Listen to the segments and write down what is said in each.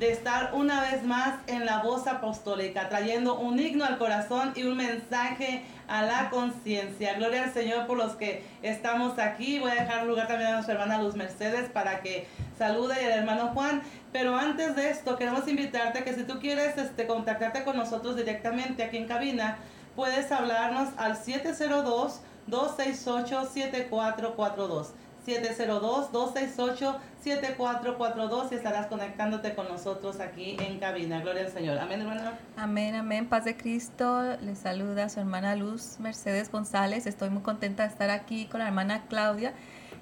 de estar una vez más en la voz apostólica, trayendo un himno al corazón y un mensaje a la conciencia. Gloria al Señor por los que estamos aquí. Voy a dejar lugar también a nuestra hermana Luz Mercedes para que salude y al hermano Juan. Pero antes de esto, queremos invitarte que si tú quieres este, contactarte con nosotros directamente aquí en cabina, puedes hablarnos al 702 268 7442. 702-268-7442 y estarás conectándote con nosotros aquí en cabina. Gloria al Señor. Amén, hermano. Amén, amén. Paz de Cristo. Le saluda su hermana Luz Mercedes González. Estoy muy contenta de estar aquí con la hermana Claudia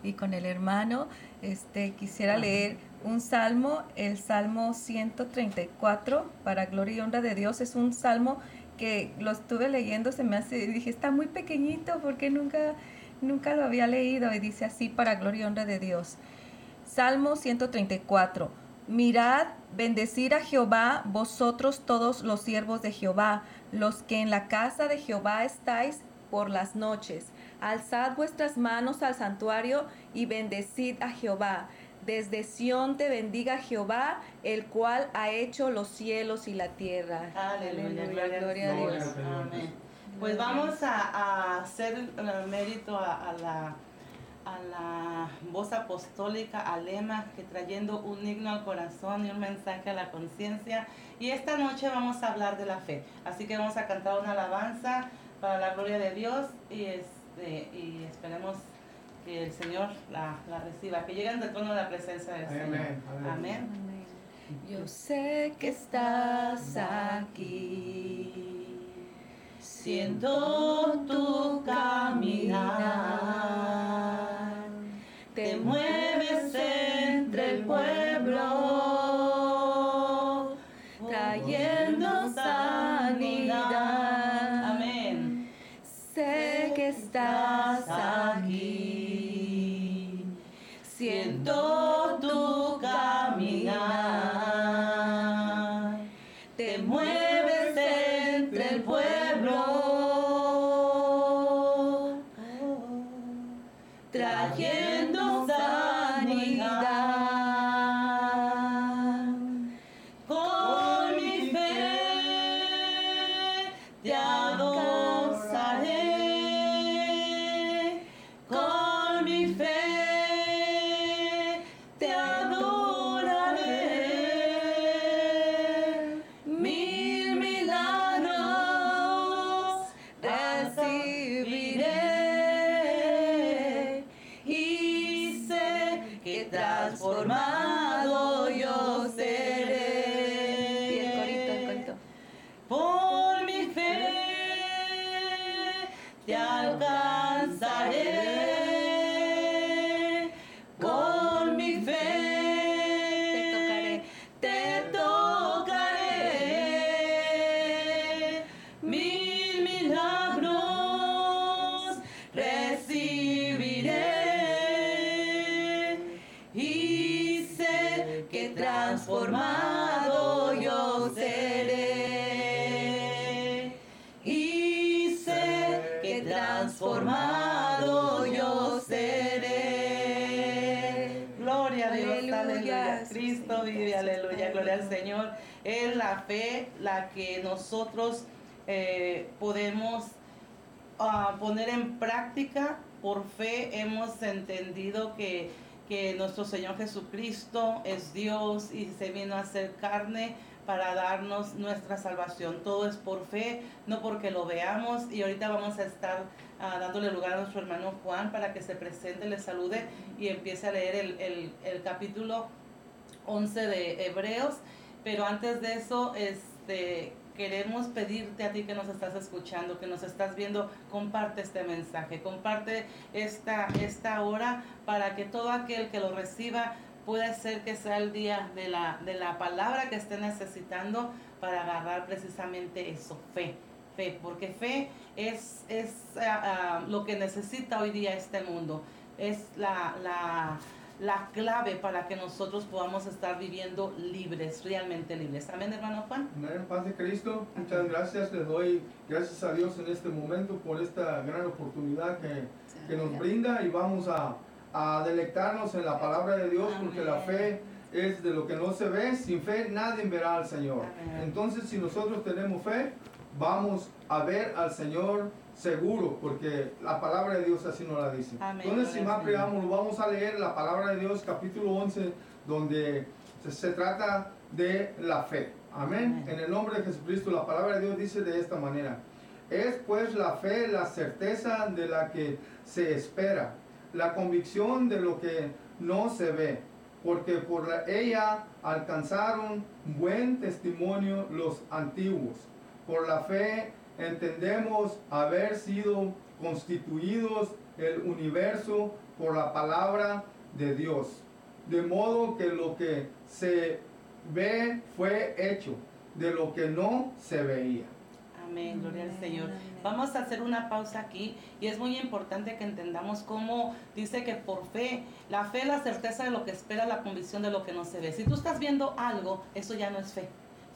y con el hermano. Este, quisiera leer un salmo, el Salmo 134, para gloria y honra de Dios. Es un salmo que lo estuve leyendo, se me hace, dije, está muy pequeñito, porque nunca Nunca lo había leído y dice así para gloria y honra de Dios. Salmo 134. Mirad, bendecir a Jehová, vosotros todos los siervos de Jehová, los que en la casa de Jehová estáis por las noches. Alzad vuestras manos al santuario y bendecid a Jehová. Desde Sión te bendiga Jehová, el cual ha hecho los cielos y la tierra. Aleluya, gloria, a Dios. Amén. Pues vamos a, hacer el mérito a, la, a la voz apostólica, al lema, que trayendo un himno al corazón y un mensaje a la conciencia. Y esta noche vamos a hablar de la fe. Así que vamos a cantar una alabanza para la gloria de Dios y, este, y esperemos que el Señor la, reciba, que lleguen de la presencia del Señor. Amén. Amén. Yo sé que estás aquí siento tu caminar, te mueves entre el pueblo, trayendo que nosotros eh, podemos ah, poner en práctica. Por fe hemos entendido que, que nuestro Señor Jesucristo es Dios y se vino a hacer carne para darnos nuestra salvación. Todo es por fe, no porque lo veamos. Y ahorita vamos a estar ah, dándole lugar a nuestro hermano Juan para que se presente, le salude y empiece a leer el, el, el capítulo 11 de Hebreos. Pero antes de eso, este, queremos pedirte a ti que nos estás escuchando, que nos estás viendo, comparte este mensaje, comparte esta, esta hora para que todo aquel que lo reciba pueda ser que sea el día de la, de la palabra que esté necesitando para agarrar precisamente eso, fe. Fe, porque fe es, es ah, ah, lo que necesita hoy día este mundo. Es la, la la clave para que nosotros podamos estar viviendo libres, realmente libres. Amén, hermano Juan. Amén, paz de Cristo. Muchas gracias. Le doy gracias a Dios en este momento por esta gran oportunidad que, que nos brinda y vamos a, a, delectarnos en la palabra de Dios porque la fe es de lo que no se ve. Sin fe nadie verá al Señor. Amén. Entonces, si nosotros tenemos fe, vamos a ver al Señor seguro, porque la palabra de Dios así nos la dice. Amén. Entonces, sin más preámbulo, vamos a leer la palabra de Dios, capítulo 11, donde se, se trata de la fe. Amén. Amén. En el nombre de Jesucristo, la palabra de Dios dice de esta manera. Es pues la fe la certeza de la que se espera, la convicción de lo que no se ve, porque por la- ella alcanzaron buen testimonio los antiguos. Por la fe entendemos haber sido constituidos el universo por la palabra de Dios, de modo que lo que se ve fue hecho, de lo que no se veía. Amén, gloria al Señor. amén. Vamos a hacer una pausa aquí y es muy importante que entendamos cómo dice que por fe, la fe es la certeza de lo que espera, la convicción de lo que no se ve. Si tú estás viendo algo, eso ya no es fe.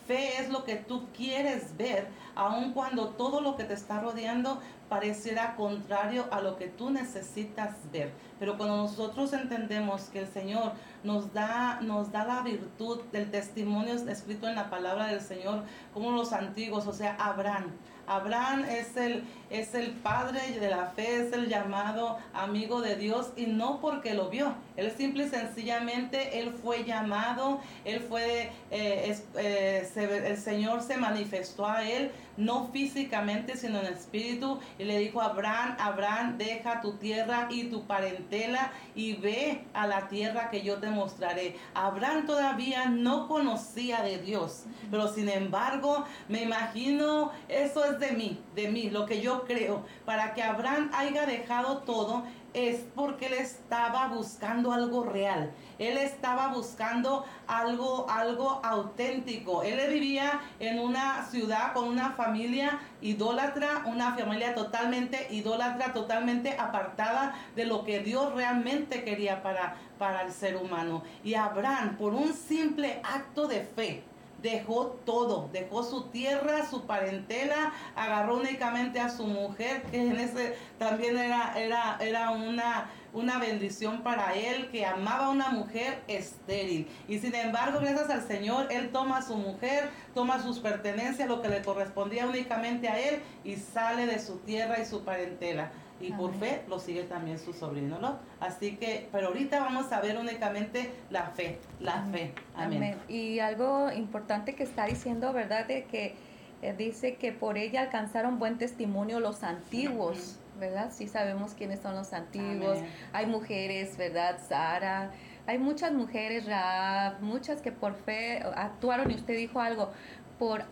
Fe es lo que tú quieres ver, aun cuando todo lo que te está rodeando pareciera contrario a lo que tú necesitas ver. Pero cuando nosotros entendemos que el Señor nos da, nos da la virtud del testimonio escrito en la palabra del Señor, como los antiguos, o sea, Abraham. Abraham es el, es el padre de la fe, es el llamado amigo de Dios y no porque lo vio. Él simple y sencillamente, él fue llamado, él fue, eh, es- eh, se- el Señor se manifestó a él, no físicamente, sino en espíritu, y le dijo a Abraham, Abraham, deja tu tierra y tu parentela y ve a la tierra que yo te mostraré. Abraham todavía no conocía de Dios, pero sin embargo, me imagino, eso es de mí, de mí, lo que yo creo, para que Abraham haya dejado todo es porque él estaba buscando algo real. Él estaba buscando algo, algo auténtico. Él vivía en una ciudad con una familia idólatra, una familia totalmente idólatra, totalmente apartada de lo que Dios realmente quería para, para el ser humano. Y Abraham, por un simple acto de fe, dejó todo, dejó su tierra, su parentela, agarró únicamente a su mujer, que en ese también era, era, era una, una bendición para él, que amaba a una mujer estéril. Y sin embargo, gracias al Señor, él toma a su mujer, toma sus pertenencias, lo que le correspondía únicamente a él, y sale de su tierra y su parentela. Y por fe lo sigue también su sobrino, ¿no? Así que, pero ahorita vamos a ver únicamente la fe, la fe. Amén. Amén. Y algo importante que está diciendo, ¿verdad? De que eh, dice que por ella alcanzaron buen testimonio los antiguos, ¿verdad? Sí sabemos quiénes son los antiguos. Hay mujeres, ¿verdad? Sara. Hay muchas mujeres, Raab, muchas que por fe actuaron y usted dijo algo, por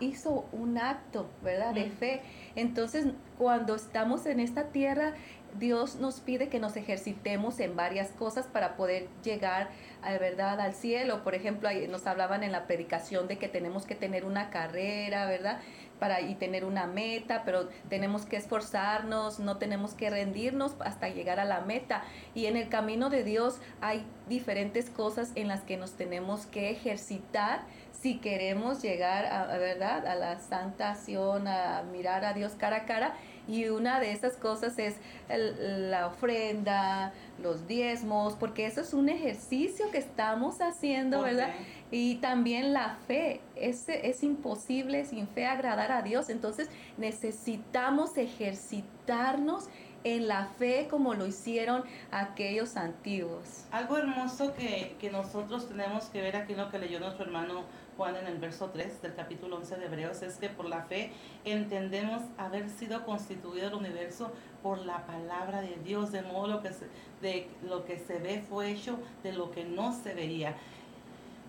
hizo un acto, ¿verdad? De fe. Entonces, cuando estamos en esta tierra, Dios nos pide que nos ejercitemos en varias cosas para poder llegar, a verdad, al cielo. Por ejemplo, nos hablaban en la predicación de que tenemos que tener una carrera, ¿verdad? Para y tener una meta, pero tenemos que esforzarnos, no tenemos que rendirnos hasta llegar a la meta. Y en el camino de Dios hay diferentes cosas en las que nos tenemos que ejercitar si queremos llegar a, a, verdad a la santación, a mirar a Dios cara a cara. Y una de esas cosas es el- la ofrenda, los diezmos, porque eso es un ejercicio que estamos haciendo, ¿verdad? Y también la fe. Es, es imposible sin fe agradar a Dios. Entonces necesitamos ejercitarnos en la fe como lo hicieron aquellos antiguos. Algo hermoso que, que nosotros tenemos que ver aquí en lo que leyó nuestro hermano Juan en el verso 3 del capítulo 11 de Hebreos es que por la fe entendemos haber sido constituido el universo por la palabra de Dios, de modo que se, de lo que se ve fue hecho de lo que no se veía.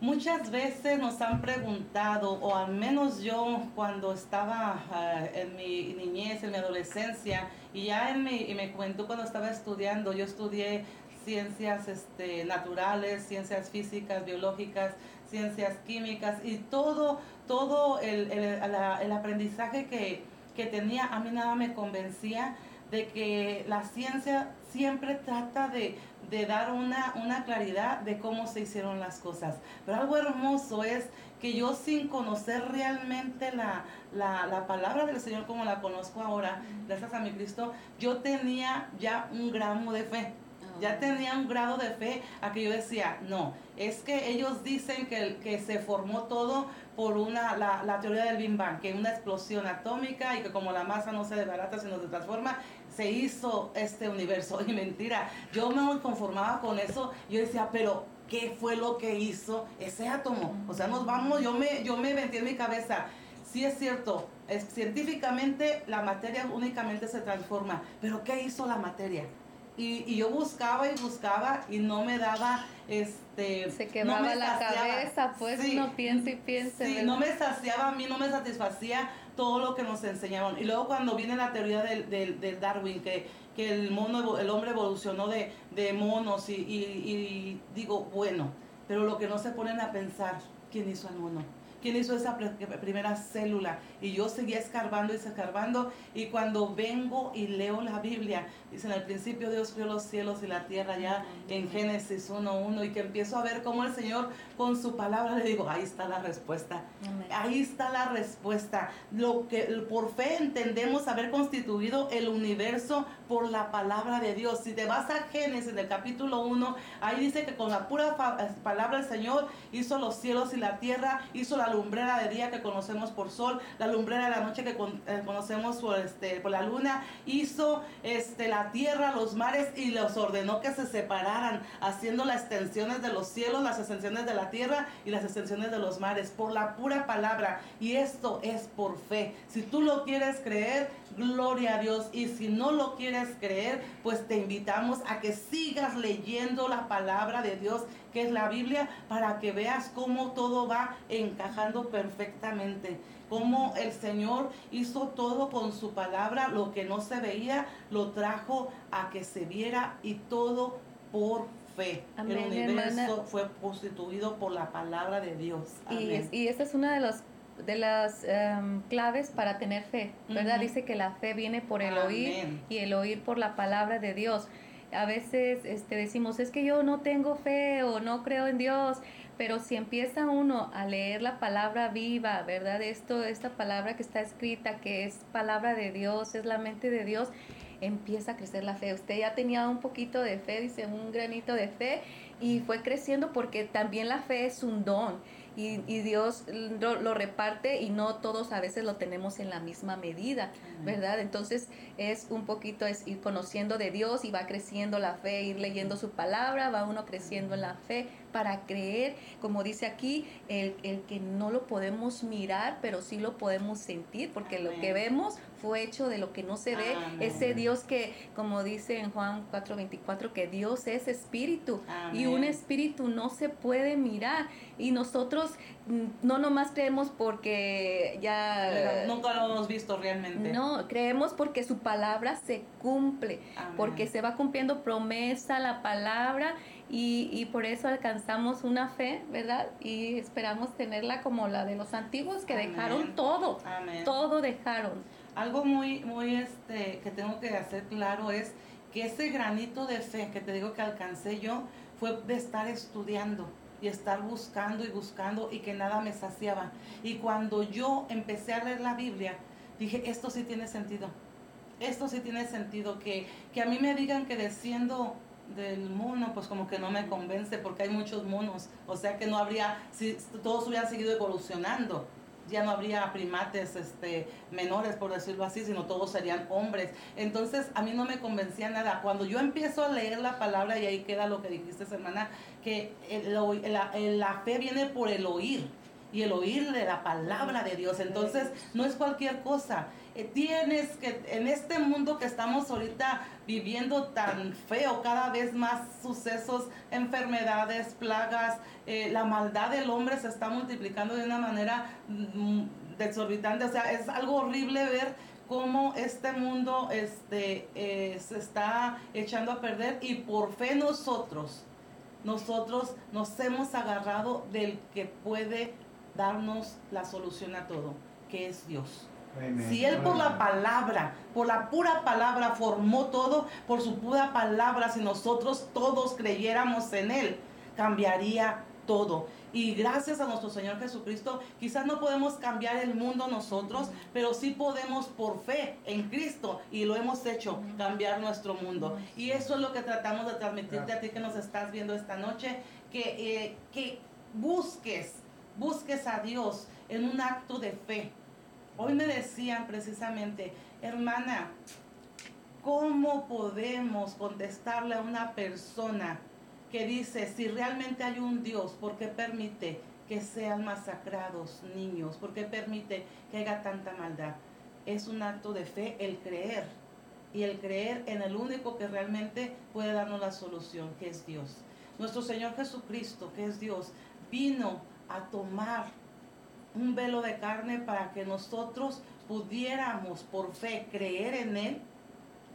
Muchas veces nos han preguntado, o al menos yo cuando estaba ah, en mi niñez, en mi adolescencia, y ya en mi, y me comentó cuando estaba estudiando, yo estudié ciencias este, naturales, ciencias físicas, biológicas, ciencias químicas, y todo, todo el, el- la- el aprendizaje que, que tenía, a mí nada me convencía de que la ciencia siempre trata de, de dar una, una claridad de cómo se hicieron las cosas. Pero algo hermoso es que yo sin conocer realmente la, la, la palabra del Señor como la conozco ahora, gracias a mi Cristo, yo tenía ya un gramo de fe. Ya tenía un grado de fe a que yo decía, no, es que ellos dicen que, que se formó todo por una, la, teoría del Big Bang, que una explosión atómica y que como la masa no se desbarata sino se transforma, se hizo este universo. Y mentira, yo me conformaba con eso. Yo decía, pero ¿qué fue lo que hizo ese átomo? O sea, nos vamos, yo me, yo me metí en mi cabeza. Sí es cierto, científicamente la materia únicamente se transforma, pero ¿qué hizo la materia? Y, y, yo buscaba y buscaba y no me daba este se quemaba la cabeza pues uno piensa y piensa sí, no me saciaba a mí no me satisfacía todo lo que nos enseñaban y luego cuando viene la teoría del, del, del Darwin que, que el mono el hombre evolucionó de, de monos y, y, y digo bueno pero lo que no se ponen a pensar quién hizo al mono quién hizo esa primera célula. Y yo seguía escarbando y escarbando. Y cuando vengo y leo la Biblia, dice en el principio Dios creó los cielos y la tierra, ya en Génesis 1.1, y que empiezo a ver cómo el Señor con su palabra le digo, ahí está la respuesta. Ahí está la respuesta. Lo que por fe entendemos haber constituido el universo por la palabra de Dios. Si te vas a Génesis, en el capítulo 1, ahí dice que con la pura palabra del Señor hizo los cielos y la tierra, hizo la lumbrera de día que conocemos por sol, la lumbrera de la noche que eh, conocemos por, este, por la luna, hizo este, la tierra, los mares y los ordenó que se separaran, haciendo las extensiones de los cielos, las extensiones de la tierra y las extensiones de los mares, por la pura palabra. Y esto es por fe. Si tú lo quieres creer, gloria a Dios. Y si no lo quieres creer, pues te invitamos a que sigas leyendo la palabra de Dios, que es la Biblia, para que veas cómo todo va encajando perfectamente. Cómo el Señor hizo todo con su palabra, lo que no se veía, lo trajo a que se viera y todo por fe. el universo fue constituido por la palabra de Dios. Y, y esta es una de las de las em, claves para tener fe, ¿verdad? Dice que la fe viene por el oír y el oír por la palabra de Dios. A veces este, decimos, es que yo no tengo fe o no creo en Dios, pero si empieza uno a leer la palabra viva, ¿verdad? Esto, esta palabra que está escrita, que es palabra de Dios, es la mente de Dios, empieza a crecer la fe. Usted ya tenía un poquito de fe, dice, un granito de fe, y fue creciendo porque también la fe es un don y, y Dios lo, reparte y no todos a veces lo tenemos en la misma medida, ¿verdad? Entonces es un poquito es ir conociendo de Dios y va creciendo la fe, ir leyendo su palabra, va uno creciendo en la fe para creer, como dice aquí, el, el que no lo podemos mirar, pero sí lo podemos sentir, porque lo que vemos fue hecho de lo que no se ve, ese Dios que, como dice en Juan 4:24, que Dios es espíritu y un espíritu no se puede mirar. Y nosotros mm, no nomás creemos porque ya... nunca lo hemos visto realmente. No, creemos porque su palabra se cumple, porque se va cumpliendo promesa la palabra y, y, por eso alcanzamos una fe, ¿verdad? Y esperamos tenerla como la de los antiguos que dejaron todo, todo dejaron. Algo muy, muy este, que tengo que hacer claro es que ese granito de fe que te digo que alcancé yo fue de estar estudiando y estar buscando y buscando y que nada me saciaba. Y cuando yo empecé a leer la Biblia, dije, esto sí tiene sentido. Esto sí tiene sentido. Que, que a mí me digan que desciendo del mono, pues como que no me convence porque hay muchos monos. O sea que no habría, si todos hubieran seguido evolucionando ya no habría primates este, menores, por decirlo así, sino todos serían hombres. Entonces, a mí no me convencía nada. Cuando yo empiezo a leer la palabra, y ahí queda lo que dijiste, hermana, que la, fe viene por el oír y el oír de la palabra de Dios. Entonces, no es cualquier cosa. Eh, tienes que, en este mundo que estamos ahorita viviendo tan feo, cada vez más sucesos, enfermedades, plagas, eh, la maldad del hombre se está multiplicando de una manera mm, desorbitante. O sea, es algo horrible ver cómo este mundo este, eh, se está echando a perder y por fe nosotros, nosotros nos hemos agarrado del que puede darnos la solución a todo, que es Dios. Si Él por la palabra, por la pura palabra formó todo, por su pura palabra, si nosotros todos creyéramos en Él, cambiaría todo. Y gracias a nuestro Señor Jesucristo, quizás no podemos cambiar el mundo nosotros, pero sí podemos por fe en Cristo y lo hemos hecho, cambiar nuestro mundo. Y eso es lo que tratamos de transmitirte a ti que nos estás viendo esta noche, que, eh, que busques, busques a Dios en un acto de fe. Hoy me decían precisamente, hermana, ¿cómo podemos contestarle a una persona? que dice, si realmente hay un Dios, ¿por qué permite que sean masacrados niños? ¿Por qué permite que haya tanta maldad? Es un acto de fe el creer y el creer en el único que realmente puede darnos la solución, que es Dios. Nuestro Señor Jesucristo, que es Dios, vino a tomar un velo de carne para que nosotros pudiéramos por fe creer en Él.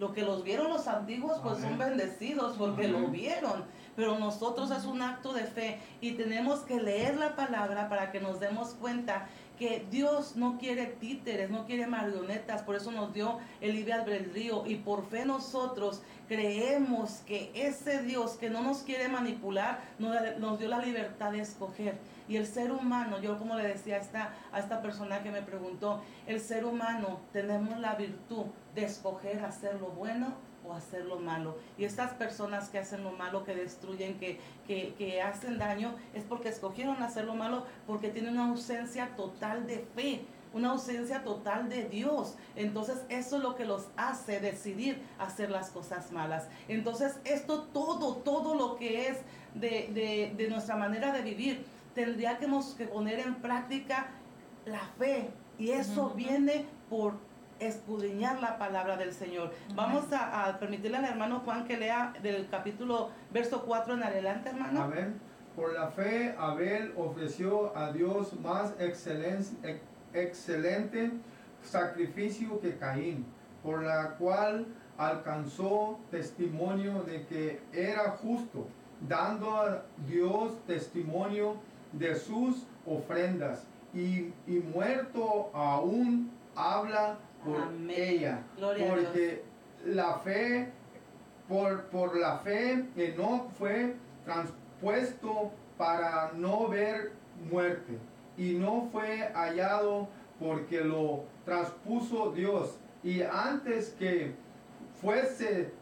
Lo que los vieron los antiguos, pues son bendecidos porque lo vieron. Pero nosotros es un acto de fe y tenemos que leer la palabra para que nos demos cuenta que Dios no quiere títeres, no quiere marionetas, por eso nos dio el libre albedrío y por fe nosotros creemos que ese Dios que no nos quiere manipular nos, dio la libertad de escoger. Y el ser humano, yo como le decía a esta, a esta persona que me preguntó, el ser humano tenemos la virtud de escoger hacer lo bueno hacer lo malo. Y estas personas que hacen lo malo, que destruyen, que, que, hacen daño, es porque escogieron hacer lo malo, porque tienen una ausencia total de fe una ausencia total de Dios. Entonces eso es lo que los hace decidir hacer las cosas malas. Entonces esto todo, todo lo que es de, de, nuestra manera de vivir, tendría que, que poner en práctica la fe. Y eso viene por escudriñar la palabra del Señor. Vamos a, permitirle al hermano Juan que lea del capítulo verso 4 en adelante, hermano. Amén. Por la fe, Abel ofreció a Dios más excelente, sacrificio que Caín, por la cual alcanzó testimonio de que era justo, dando a Dios testimonio de sus ofrendas, y, y muerto aún habla por ella. porque la fe, por, por la fe, no fue transpuesto para no ver muerte. Y no fue hallado porque lo transpuso Dios. Y antes que fuese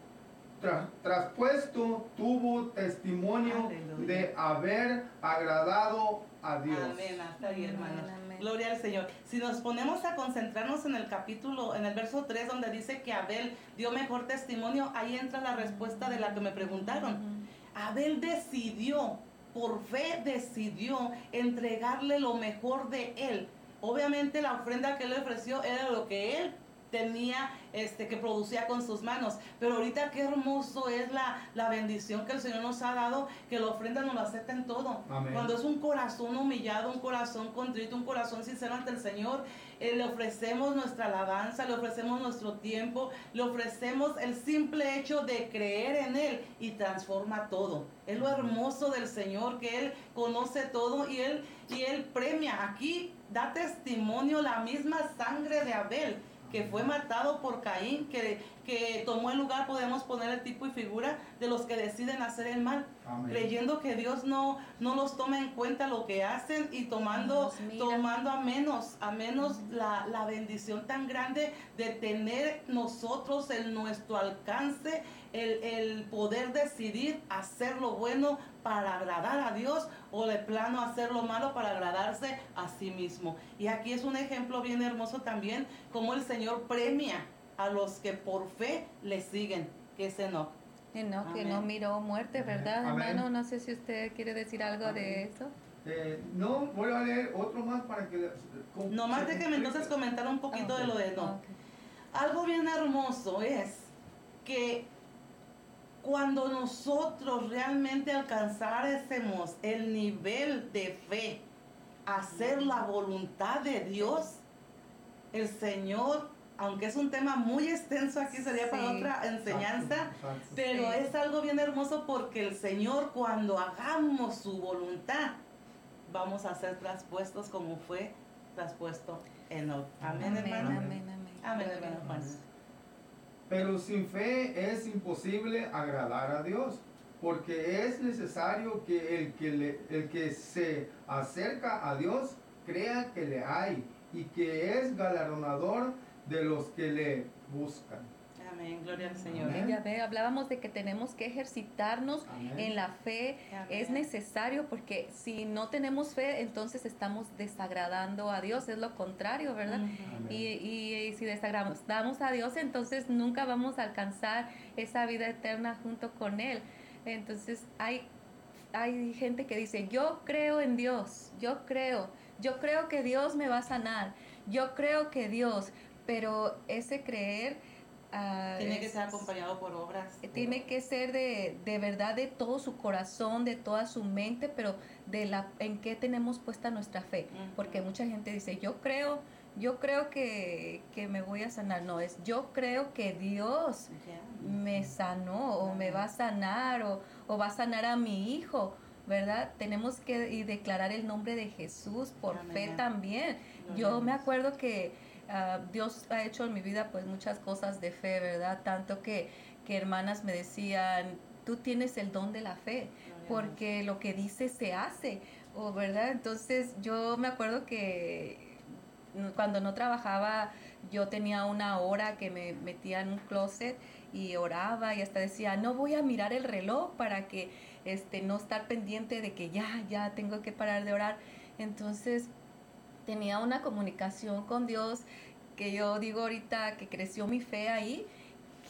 traspuesto, tuvo testimonio de haber agradado a Dios. Amén. Hasta ahí, hermano. Gloria al Señor. Si nos ponemos a concentrarnos en el capítulo, en el verso 3, donde dice que Abel dio mejor testimonio, ahí entra la respuesta de la que me preguntaron. Abel decidió, por fe decidió entregarle lo mejor de él. Obviamente la ofrenda que él le ofreció era lo que él tenía, este, que producía con sus manos. Pero ahorita qué hermoso es la, la bendición que el Señor nos ha dado, que la ofrenda nos lo acepta en todo. Cuando es un corazón humillado, un corazón contrito, un corazón sincero ante el Señor, eh, le ofrecemos nuestra alabanza, le ofrecemos nuestro tiempo, le ofrecemos el simple hecho de creer en Él y transforma todo. Es lo hermoso del Señor, que Él conoce todo y Él, y Él premia. Aquí da testimonio la misma sangre de Abel que fue matado por Caín, que, que tomó el lugar, podemos poner el tipo y figura de los que deciden hacer el mal, creyendo que Dios no, no los toma en cuenta lo que hacen y tomando, tomando a menos, a menos la, la bendición tan grande de tener nosotros en nuestro alcance el, el, poder decidir hacer lo bueno para agradar a Dios o de plano hacer lo malo para agradarse a sí mismo. Y aquí es un ejemplo bien hermoso también, como el Señor premia a los que por fe le siguen, que es Enoch. Enoch, que no miró muerte, ¿verdad, hermano? No sé si usted quiere decir algo de eso. Eh, no, voy a leer otro más para que... no más de que me entonces comentar un poquito de lo de Enoch. Algo bien hermoso es que cuando nosotros realmente alcanzáramos el nivel de fe, hacer la voluntad de Dios, el Señor, aunque es un tema muy extenso, aquí sería para otra enseñanza, pero es algo bien hermoso porque el Señor cuando hagamos su voluntad, vamos a ser traspuestos como fue traspuesto en Amén, amén, hermano. Amén, amén. Amén, hermano Pero sin fe es imposible agradar a Dios, porque es necesario que el que, le- el que se acerca a Dios crea que le hay y que es galardonador de los que le buscan. Amén, gloria al Señor. Amén. Ya ve, hablábamos de que tenemos que ejercitarnos Amén. en la fe. Amén. Es necesario porque si no tenemos fe, entonces estamos desagradando a Dios. Es lo contrario, ¿verdad? Y, y- y si desagradamos a Dios, entonces nunca vamos a alcanzar esa vida eterna junto con Él. Entonces hay, hay gente que dice, yo creo en Dios, yo creo, yo creo que Dios me va a sanar, yo creo que Dios, pero ese creer... ah, Tiene que es- ser acompañado por obras. tiene que ser de, de verdad de todo su corazón, de toda su mente, pero de la en qué tenemos puesta nuestra fe. Porque mucha gente dice, yo creo, yo creo que, que me voy a sanar. No, es yo creo que Dios me sanó o me va a sanar o, o va a sanar a mi hijo. ¿Verdad? Tenemos que y declarar el nombre de Jesús por fe también. Yo me acuerdo que ah, Dios ha hecho en mi vida pues muchas cosas de fe, ¿verdad? Tanto que, que hermanas me decían, tú tienes el don de la fe, porque lo que dices se hace, o ¿verdad? Entonces yo me acuerdo que cuando no trabajaba yo tenía una hora que me metía en un closet y oraba y hasta decía, no voy a mirar el reloj para que este no estar pendiente de que ya, ya tengo que parar de orar. Entonces tenía una comunicación con Dios que yo digo ahorita que creció mi fe ahí,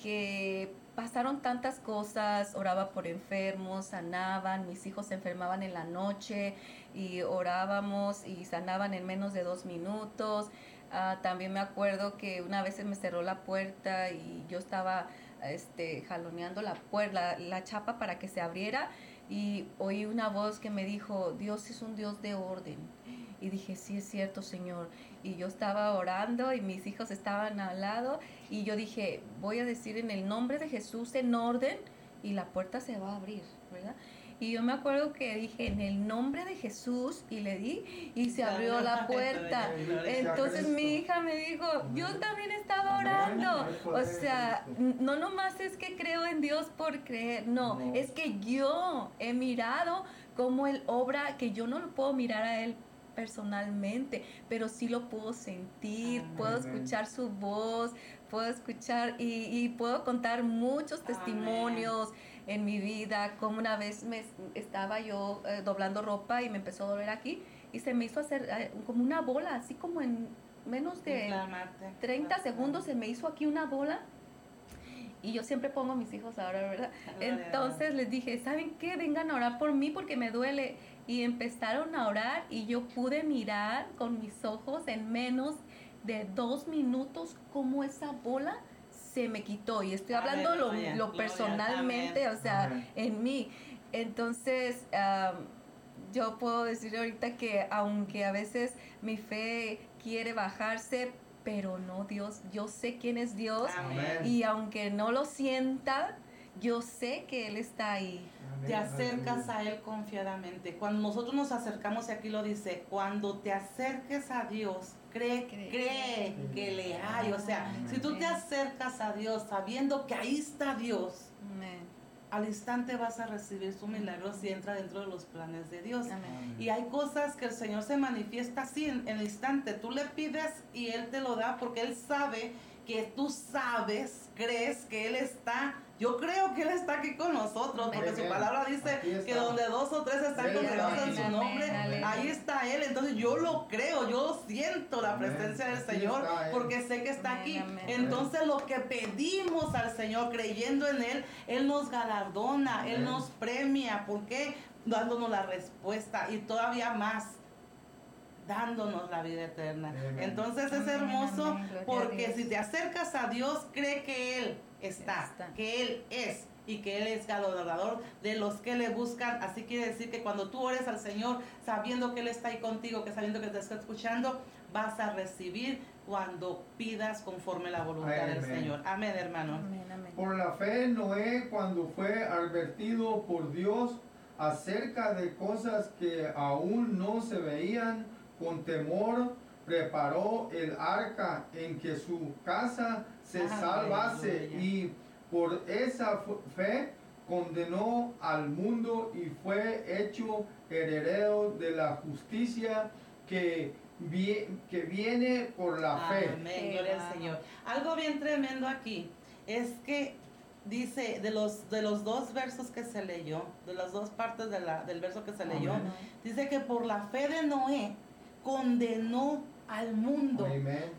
que pasaron tantas cosas, oraba por enfermos, sanaban, mis hijos se enfermaban en la noche y orábamos y sanaban en menos de dos minutos. Ah, también me acuerdo que una vez se me cerró la puerta y yo estaba este, jaloneando la puerta, la, la chapa para que se abriera y oí una voz que me dijo, Dios es un Dios de orden. Y dije, sí es cierto, Señor. Y yo estaba orando y mis hijos estaban al lado y yo dije, voy a decir en el nombre de Jesús en orden y la puerta se va a abrir, ¿verdad? Y yo me acuerdo que dije, en el nombre de Jesús y le di y se abrió la puerta. Entonces mi hija me dijo, yo también estaba orando. O sea, no nomás es que creo en Dios por creer, no, es que yo he mirado cómo Él obra, que yo no lo puedo mirar a Él personalmente, pero sí lo puedo sentir, Amén. puedo escuchar su voz, puedo escuchar y, y puedo contar muchos Amén. testimonios en mi vida, como una vez me estaba yo eh, doblando ropa y me empezó a doler aquí y se me hizo hacer eh, como una bola, así como en menos de Inflamarte. 30 segundos se me hizo aquí una bola. Y yo siempre pongo a mis hijos a orar, ¿verdad? Entonces les dije, ¿saben qué? Vengan a orar por mí porque me duele. Y empezaron a orar y yo pude mirar con mis ojos en menos de dos minutos cómo esa bola se me quitó. Y estoy hablando lo, personalmente, o sea, en mí. Entonces, am, yo puedo decir ahorita que aunque a veces mi fe quiere bajarse, pero no Dios, yo sé quién es Dios Amén. y aunque no lo sienta, yo sé que Él está ahí. Te acercas a Él confiadamente. Cuando nosotros nos acercamos, y aquí lo dice, cuando te acerques a Dios, cree, Cree. cree que le hay. O sea, si tú te acercas a Dios sabiendo que ahí está Dios, Amén. al instante vas a recibir su milagro si entra dentro de los planes de Dios. Amén. Y hay cosas que el Señor se manifiesta así en, en el instante. Tú le pides y Él te lo da porque Él sabe que tú sabes, crees que Él está. Yo creo que Él está aquí con nosotros porque su palabra dice que donde dos o tres están congregados en su nombre, ahí está Él. Entonces yo lo creo, yo siento la presencia del Señor porque sé que está aquí. Entonces lo que pedimos al Señor creyendo en Él, Él nos galardona, Él nos premia. ¿Por qué? Dándonos la respuesta y todavía más dándonos la vida eterna. Entonces es hermoso porque si te acercas a Dios, cree que Él está, Está. que Él es y que Él es galardonador de los que le buscan. Así quiere decir que cuando tú ores al Señor, sabiendo que Él está ahí contigo, que sabiendo que te está escuchando, vas a recibir cuando pidas conforme la voluntad del Amén. Señor. Amén, hermano. Amén, amén. Por la fe, Noé, cuando fue advertido por Dios acerca de cosas que aún no se veían, con temor preparó el arca en que su casa se Aleluya. salvase y por esa fe condenó al mundo y fue hecho heredero de la justicia que, que viene por la fe. Amén, gloria al Señor. Algo bien tremendo aquí es que dice de los de los dos versos que se leyó, de las dos partes de la, del verso que se leyó, dice que por la fe de Noé condenó al mundo.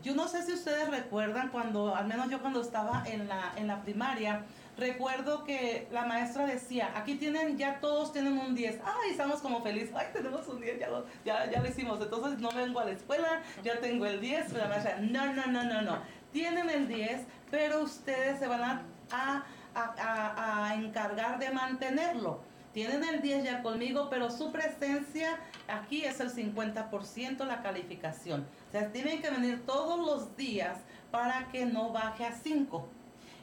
Yo no sé si ustedes recuerdan cuando, al menos yo cuando estaba en la, en la primaria, recuerdo que la maestra decía, aquí tienen, ya todos tienen un 10. Ay, estamos como felices. Ay, tenemos un 10, ya lo, ya, ya lo hicimos. Entonces no vengo a la escuela, ya tengo el 10. Pero la maestra, no, no, no, no, no. Tienen el 10, pero ustedes se van a, a, a, a encargar de mantenerlo tienen el 10 ya conmigo, pero su presencia aquí es el 50% la calificación. O sea, tienen que venir todos los días para que no baje a 5.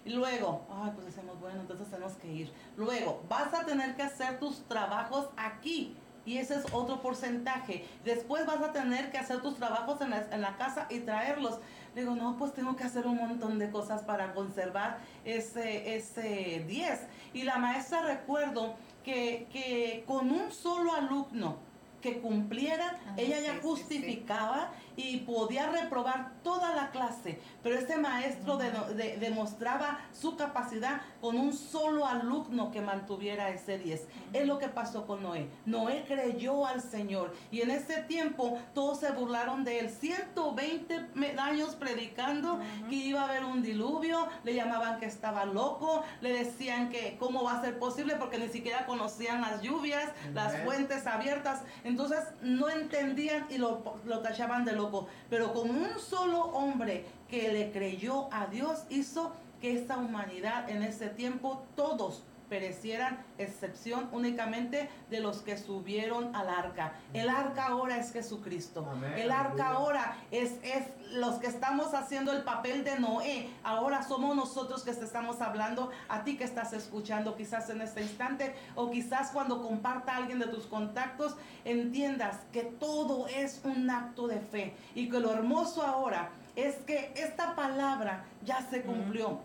Y luego, ay, pues decimos, bueno, entonces tenemos que ir. Luego, vas a tener que hacer tus trabajos aquí. Y ese es otro porcentaje. Después vas a tener que hacer tus trabajos en la, en la casa y traerlos. Le digo, no, pues tengo que hacer un montón de cosas para conservar ese, ese 10. Y la maestra, recuerdo, que, que con un solo alumno que cumpliera, ah, ella ya justificaba y podía reprobar toda la clase, pero ese maestro demostraba su capacidad con un solo alumno que mantuviera ese 10. Es lo que pasó con Noé. Noé creyó al Señor y en ese tiempo todos se burlaron de él. 120 años predicando que iba a haber un diluvio, le llamaban que estaba loco, le decían que cómo va a ser posible porque ni siquiera conocían las lluvias, las fuentes abiertas. Entonces no entendían y lo, lo tachaban de loco pero con un solo hombre que le creyó a Dios hizo que esta humanidad en ese tiempo todos perecieran, excepción únicamente de los que subieron al arca. El arca ahora es Jesucristo. El arca ahora es, es los que estamos haciendo el papel de Noé. Ahora somos nosotros que te estamos hablando, a ti que estás escuchando quizás en este instante o quizás cuando comparta alguien de tus contactos, entiendas que todo es un acto de fe y que lo hermoso ahora es que esta palabra ya se cumplió.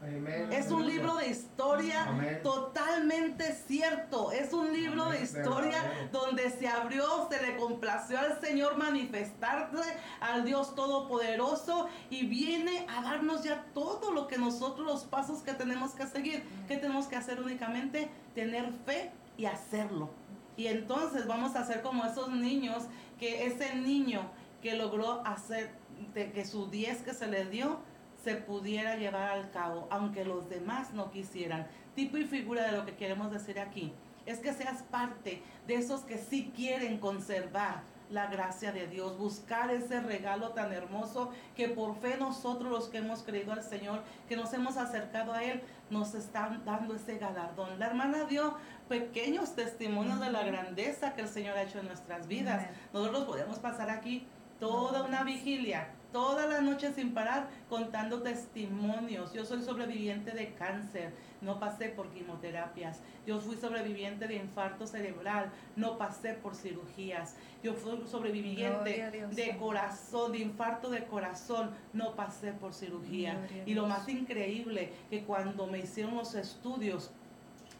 Es un libro de historia totalmente cierto. Es un libro de historia donde se abrió, se le complació al Señor manifestarse al Dios Todopoderoso y viene a darnos ya todo lo que nosotros, los pasos que tenemos que seguir. que tenemos que hacer únicamente? Tener fe y hacerlo. Y entonces vamos a ser como esos niños, que ese niño que logró hacer de que su 10 que se le dio se pudiera llevar al cabo, aunque los demás no quisieran. Tipo y figura de lo que queremos decir aquí es que seas parte de esos que sí quieren conservar la gracia de Dios, buscar ese regalo tan hermoso que por fe nosotros los que hemos creído al Señor, que nos hemos acercado a Él, nos están dando ese galardón. La hermana dio pequeños testimonios de la grandeza que el Señor ha hecho en nuestras vidas. Nosotros podemos pasar aquí toda una vigilia, toda la noche sin parar, contando testimonios. Yo soy sobreviviente de cáncer, no pasé por quimioterapias. Yo fui sobreviviente de infarto cerebral, no pasé por cirugías. Yo fui sobreviviente de corazón, de infarto de corazón, no pasé por cirugía. Y lo más increíble, que cuando me hicieron los estudios,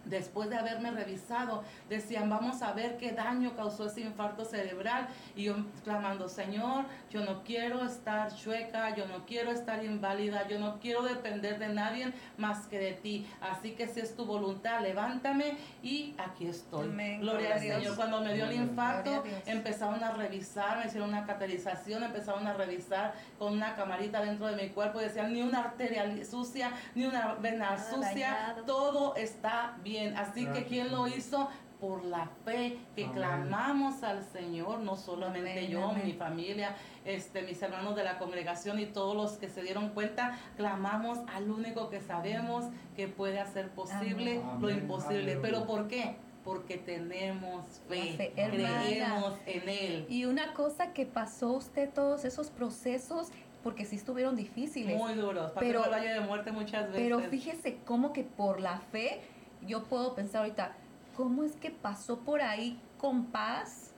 Después de haberme revisado, decían, vamos a ver qué daño causó ese infarto cerebral. Y yo clamando, Señor, yo no quiero estar chueca, yo no quiero estar inválida, yo no quiero depender de nadie más que de ti. Así que si es tu voluntad, levántame y aquí estoy. Gloria, al Señor. Cuando me dio el infarto, empezaron a revisar, me hicieron una caterización, empezaron a revisar con una camarita dentro de mi cuerpo y decían, ni una arteria sucia, ni una vena sucia, todo está bien Así que quien lo hizo por la fe que clamamos al Señor, no solamente yo, mi familia, este, mis hermanos de la congregación y todos los que se dieron cuenta, clamamos al único que sabemos que puede hacer posible lo imposible. ¿Pero por qué? Porque tenemos fe, creemos en Él. Y una cosa que pasó usted, todos esos procesos, porque sí estuvieron difíciles. Muy duros, pero el valle de muerte muchas veces. Pero fíjese cómo que por la fe yo puedo pensar ahorita, ¿cómo es que pasó por ahí con paz?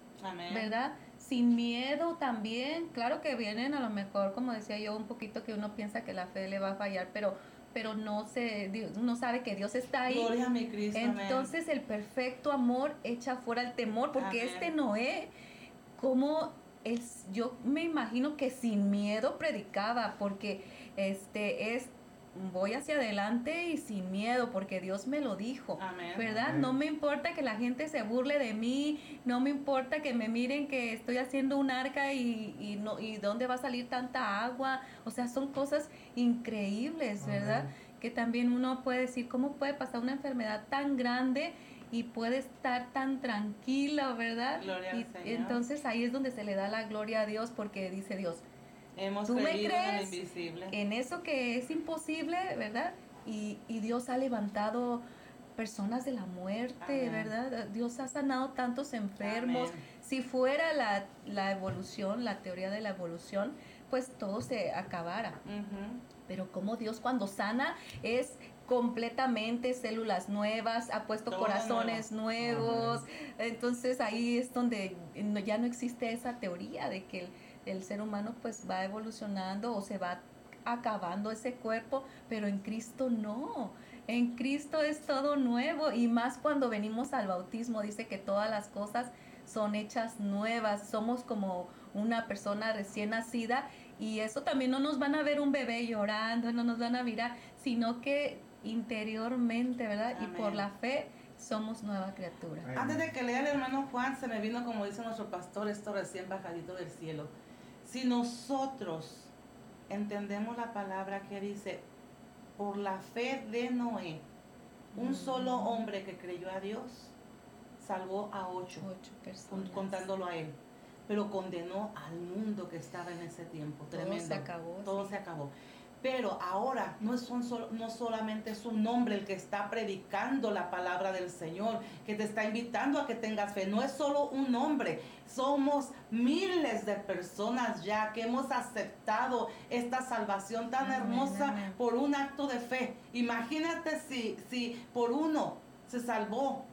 ¿Verdad? Sin miedo también. Claro que vienen a lo mejor, como decía yo, un poquito que uno piensa que la fe le va a fallar, pero pero no se Dios- no sabe que Dios está ahí. Gloria a mi Cristo. amén. Entonces el perfecto amor echa fuera el temor, porque Amén. este Noé, como él, yo me imagino que sin miedo predicaba, porque este es voy hacia adelante y sin miedo, porque Dios me lo dijo. Amén. ¿Verdad? Amén. No me importa que la gente se burle de mí, no me importa que me miren que estoy haciendo un arca y, y no, y dónde va a salir tanta agua. O sea, son cosas increíbles, ¿verdad? Amén. Que también uno puede decir, ¿cómo puede pasar una enfermedad tan grande y puede estar tan tranquilo, ¿verdad? Gloria al y Señor. entonces ahí es donde se le da la gloria a Dios porque dice Dios, Hemos ¿Tú me en crees? invisible. en eso que es imposible, ¿verdad? Y, y Dios ha levantado personas de la muerte, Amén. ¿verdad? Dios ha sanado tantos enfermos. Amén. Si fuera la, la evolución, la teoría de la evolución, pues todo se acabara. Pero como Dios cuando sana es completamente células nuevas, ha puesto Todo corazones nuevos. Entonces ahí es donde ya no existe esa teoría de que el, el ser humano pues va evolucionando o se va acabando ese cuerpo, pero en Cristo no. En Cristo es todo nuevo y más cuando venimos al bautismo dice que todas las cosas son hechas nuevas, somos como una persona recién nacida y eso también no nos van a ver un bebé llorando, no nos van a mirar, sino que interiormente, ¿verdad? Y por la fe somos nueva criatura. Amén. Antes de que lea el hermano Juan, se me vino, como dice nuestro pastor, esto recién bajadito del cielo. Si nosotros entendemos la palabra que dice, por la fe de Noé, un Mm. solo hombre que creyó a Dios, salvó a ocho, Ocho personas. contándolo a él. Pero condenó al mundo que estaba en ese tiempo. Todo Tremendo. se acabó. Todo sí. se acabó. Pero ahora no, es son solo- no solamente es un hombre el que está predicando la palabra del Señor, que te está invitando a que tengas fe. No es solo un hombre, somos miles de personas ya que hemos aceptado esta salvación tan hermosa por un acto de fe. Imagínate si, si por uno se salvó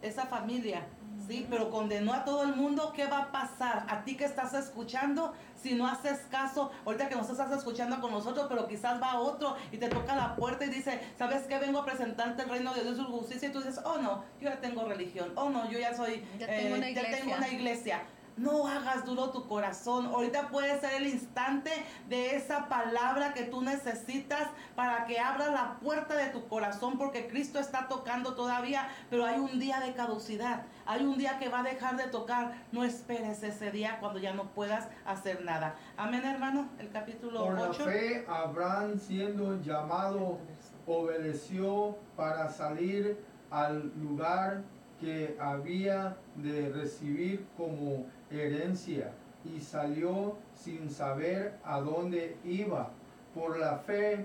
esa familia, ¿sí? Pero condenó a todo el mundo, ¿qué va a pasar? A ti que estás escuchando, si no haces caso, ahorita que nos estás escuchando con nosotros, pero quizás va otro y te toca la puerta y dice, ¿sabes qué? Vengo a presentarte el reino de Dios y su justicia. Y tú dices, oh no, yo ya tengo religión, oh no, yo ya soy, Ya tengo una ya tengo iglesia". una iglesia. No hagas duro tu corazón. Ahorita puede ser el instante de esa palabra que tú necesitas para que abra la puerta de tu corazón porque Cristo está tocando todavía, pero hay un día de caducidad. Hay un día que va a dejar de tocar. No esperes ese día cuando ya no puedas hacer nada. Amén, hermano. El capítulo Por la 8. fe, Abraham siendo llamado, obedeció para salir al lugar que había de recibir como herencia y salió sin saber a dónde iba. Por la fe,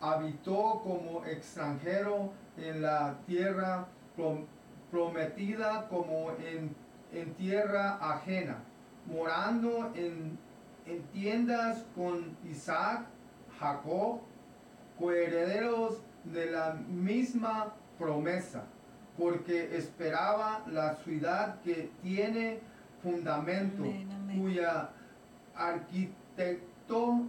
habitó como extranjero en la tierra prom- prometida como en, en tierra ajena, morando en, en tiendas con Isaac, Jacob, coherederos de la misma promesa, porque esperaba la ciudad que tiene fundamento, Amén, amén. cuya arquitecto,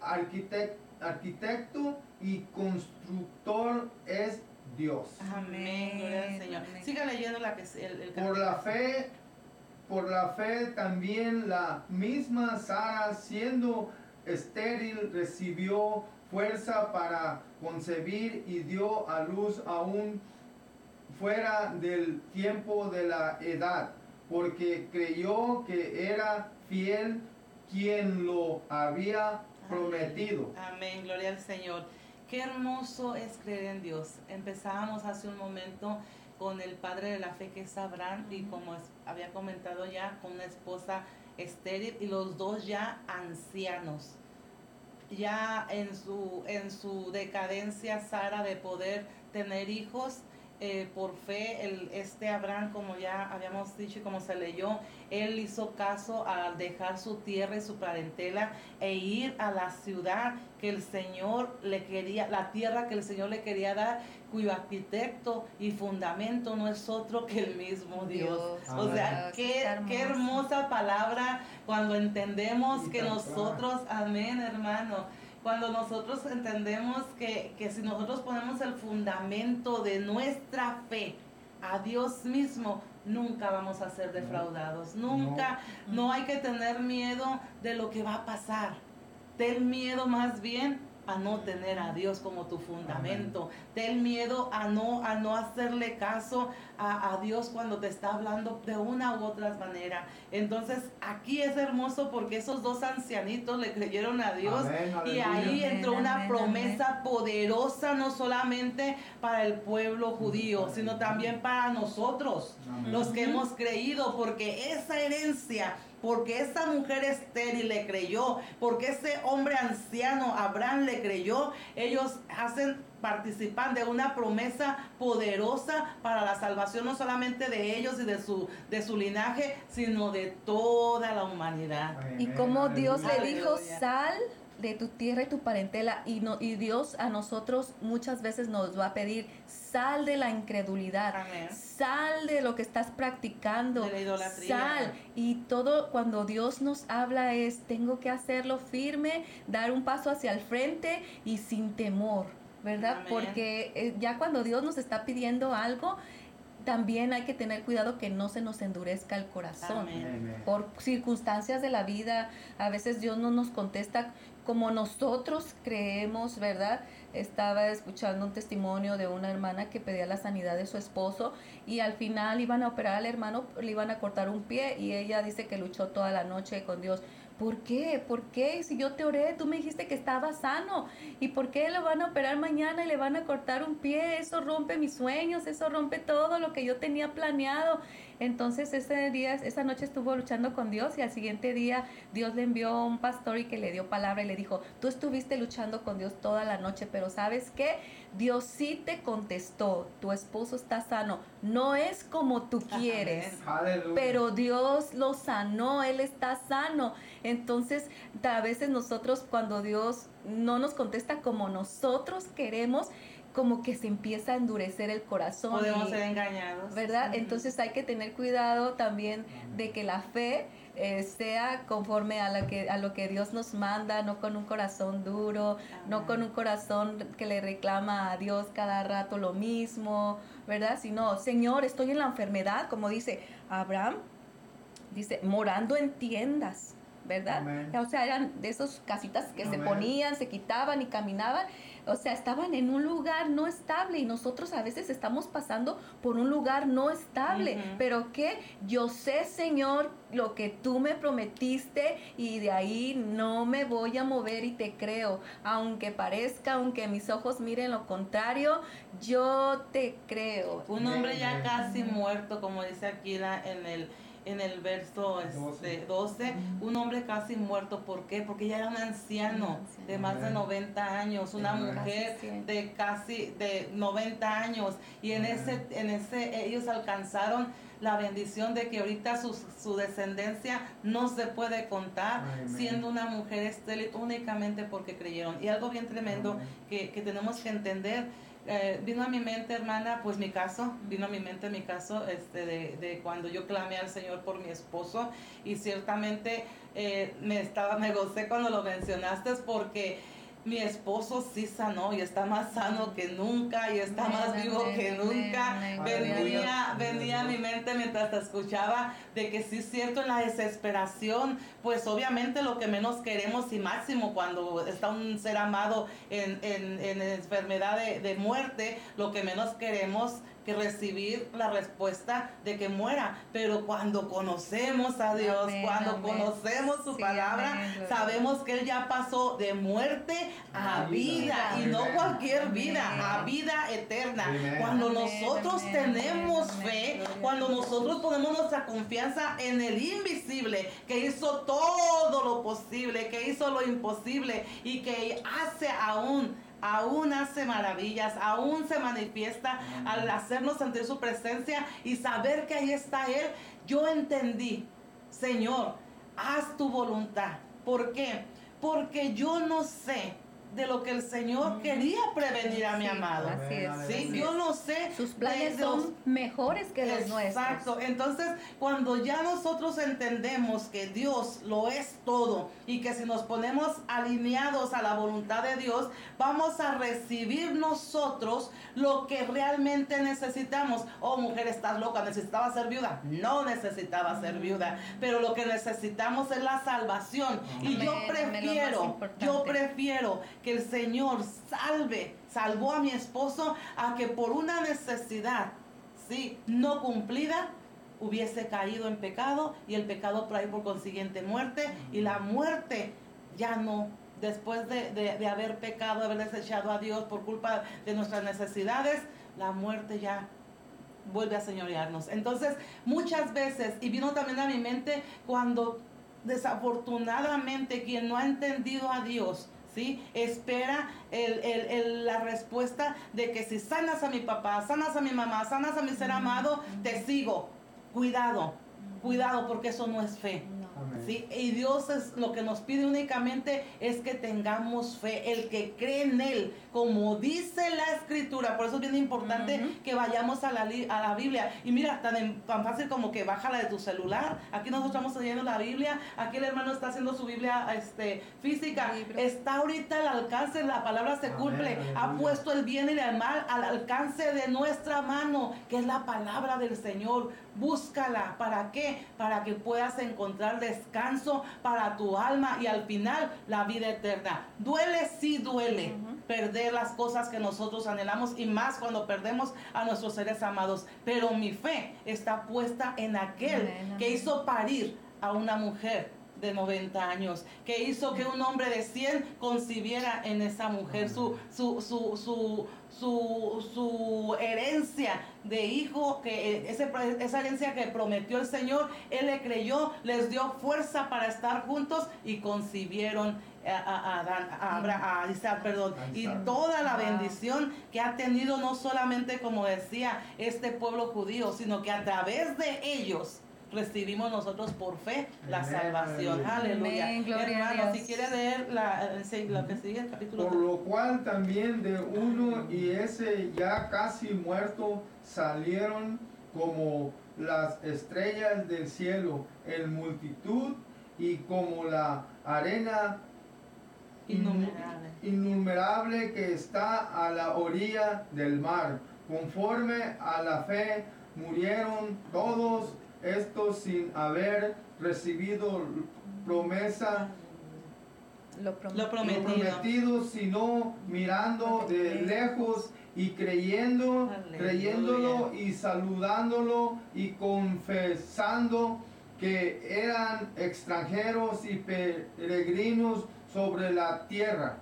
arquitec- arquitecto y constructor es Dios. Amén. Gloria al Señor. Amén. Siga leyendo la que el, el Por la fe, por la fe también la misma Sara, siendo estéril, recibió fuerza para concebir y dio a luz aún fuera del tiempo de la edad, porque creyó que era fiel quien lo había prometido. Amén, gloria al Señor. Qué hermoso es creer en Dios. Empezábamos hace un momento con el padre de la fe que es Abraham y como había comentado ya con una esposa estéril y los dos ya ancianos. Ya en su, en su decadencia Sara de poder tener hijos, eh, por fe, el, este Abraham, como ya habíamos dicho y como se leyó, él hizo caso al dejar su tierra y su parentela e ir a la ciudad que el Señor le quería, la tierra que el Señor le quería dar, cuyo arquitecto y fundamento no es otro que el mismo Dios. Dios. O sea, Wow, qué, qué hermosa palabra cuando entendemos Y que nosotros, amén hermano, cuando nosotros entendemos que, que si nosotros ponemos el fundamento de nuestra fe a Dios mismo, nunca vamos a ser defraudados. Nunca, no hay que tener miedo de lo que va a pasar. Ten miedo más bien a no tener a Dios como tu fundamento. Ten miedo a no, a no hacerle caso a, Dios cuando te está hablando de una u otra manera. Entonces aquí es hermoso porque esos dos ancianitos le creyeron a Dios y ahí entró una promesa poderosa no solamente para el pueblo judío, sino también para nosotros, los que hemos creído, porque esa herencia porque esa mujer estéril le creyó, porque ese hombre anciano Abraham le creyó, ellos hacen participan de una promesa poderosa para la salvación no solamente de ellos y de su de su linaje, sino de toda la humanidad. Y como Dios le dijo, "Sal de tu tierra y tu parentela y no y Dios a nosotros muchas veces nos va a pedir sal de la incredulidad sal de lo que estás practicando sal. Y todo cuando Dios nos habla es tengo que hacerlo firme dar un paso hacia el frente y sin temor verdad porque eh, ya cuando Dios nos está pidiendo algo también hay que tener cuidado que no se nos endurezca el corazón. Por circunstancias de la vida, a veces Dios no nos contesta como nosotros creemos, ¿verdad? Estaba escuchando un testimonio de una hermana que pedía la sanidad de su esposo y al final iban a operar al hermano, le iban a cortar un pie y ella dice que luchó toda la noche con Dios. ¿Por qué? ¿Por qué? Si yo te oré, tú me dijiste que estaba sano. ¿Y por qué lo van a operar mañana y le van a cortar un pie? Eso rompe mis sueños, eso rompe todo lo que yo tenía planeado. Entonces ese día, esa noche estuvo luchando con Dios y al siguiente día Dios le envió un pastor y que le dio palabra y le dijo, tú estuviste luchando con Dios toda la noche, pero ¿sabes qué? Dios sí te contestó, tu esposo está sano, no es como tú quieres, pero Dios lo sanó, Él está sano. Entonces, a veces nosotros cuando Dios no nos contesta como nosotros queremos, como que se empieza a endurecer el corazón. Podemos ser engañados. ¿Verdad? Entonces hay que tener cuidado también de que la fe eh, sea conforme a, la que, a lo que Dios nos manda, no con un corazón duro, no con un corazón que le reclama a Dios cada rato lo mismo, ¿verdad? Sino, Señor, estoy en la enfermedad, como dice Abraham, dice, morando en tiendas. ¿verdad? O sea, eran de esos casitas que se ponían, se quitaban y caminaban o sea, estaban en un lugar no estable y nosotros a veces estamos pasando por un lugar no estable. Pero que yo sé, Señor, lo que tú me prometiste y de ahí no me voy a mover y te creo. Aunque parezca, aunque mis ojos miren lo contrario, yo te creo. Un hombre ya casi muerto, como dice aquí en el en el verso 12, este, un hombre casi muerto. ¿Por qué? Porque ya era un anciano de más de 90 años, una mujer de casi de 90 años. Y en ese, en ese ellos alcanzaron la bendición de que ahorita su, su descendencia no se puede contar siendo una mujer estéril únicamente porque creyeron. Y algo bien tremendo que, que tenemos que entender eh, vino a mi mente, hermana, pues mi caso, vino a mi mente mi caso este, de, de cuando yo clamé al Señor por mi esposo y ciertamente eh, me, estaba, me gocé cuando lo mencionaste porque mi esposo sí sanó y está más sano que nunca y está más vivo que nunca. Venía, venía a mi mente mientras te escuchaba de que sí es cierto en la desesperación, pues obviamente lo que menos queremos y máximo cuando está un ser amado en, en, en enfermedad de, de muerte, lo que menos queremos que recibir la respuesta de que muera. Pero cuando conocemos a Dios, cuando conocemos su palabra, sabemos que Él ya pasó de muerte a vida, y no cualquier vida, a vida eterna. Cuando nosotros tenemos fe, cuando nosotros ponemos nuestra confianza en el invisible, que hizo todo lo posible, que hizo lo imposible y que hace aún aún hace maravillas, aún se manifiesta al hacernos sentir su presencia y saber que ahí está Él. Yo entendí, Señor, haz tu voluntad. ¿Por qué? Porque yo no sé de lo que el Señor quería prevenir a mi amado. Así es. Sí, yo no sé. Sus planes son mejores que los nuestros. Exacto. Entonces, cuando ya nosotros entendemos que Dios lo es todo y que si nos ponemos alineados a la voluntad de Dios, vamos a recibir nosotros lo que realmente necesitamos. Oh, mujer, estás loca, necesitaba ser viuda. No necesitaba ser viuda, pero lo que necesitamos es la salvación. Y yo prefiero, yo prefiero que el Señor salve, salvó a mi esposo a que por una necesidad, sí, no cumplida, hubiese caído en pecado y el pecado trae por consiguiente muerte y la muerte ya no después de, de, haber pecado, haber desechado a Dios por culpa de nuestras necesidades, la muerte ya vuelve a señorearnos. Entonces, muchas veces, y vino también a mi mente cuando desafortunadamente quien no ha entendido a Dios, ¿sí? Espera la respuesta de que si sanas a mi papá, sanas a mi mamá, sanas a mi ser amado, te sigo. Cuidado, cuidado porque eso no es fe. ¿Sí? Y Dios es lo que nos pide únicamente es que tengamos fe, el que cree en Él, como dice la escritura. Por eso es bien importante que vayamos a la, a la Biblia. Y mira, tan, tan fácil como que bájala de tu celular. Aquí nosotros estamos leyendo la Biblia. Aquí el hermano está haciendo su Biblia este, física. Está ahorita al alcance, la palabra se cumple. ha puesto el bien y el mal al alcance de nuestra mano, que es la palabra del Señor. Búscala. ¿Para qué? Para que puedas encontrar descanso para tu alma y al final la vida eterna. Duele, sí duele. Perder las cosas que nosotros anhelamos y más cuando perdemos a nuestros seres amados. Pero mi fe está puesta en aquel que hizo parir a una mujer de 90 años, que hizo que un hombre de 100 concibiera en esa mujer su, su, su, su, su, su herencia de hijo, que ese, esa herencia que prometió el Señor, Él le creyó, les dio fuerza para estar juntos y concibieron a, a, a, Isaac, perdón, y toda la bendición que ha tenido no solamente como decía este pueblo judío, sino que a través de ellos recibimos nosotros por fe la salvación. Aleluya. Hermano, si quiere leer la, lo que sigue el capítulo. Por lo cual también de uno y ese ya casi muerto salieron como las estrellas del cielo en multitud y como la arena innumerable. innumerable que está a la orilla del mar. Conforme a la fe murieron todos esto sin haber recibido promesa lo prometido. sino mirando de lejos y creyendo, creyéndolo y saludándolo y confesando que eran extranjeros y peregrinos sobre la tierra.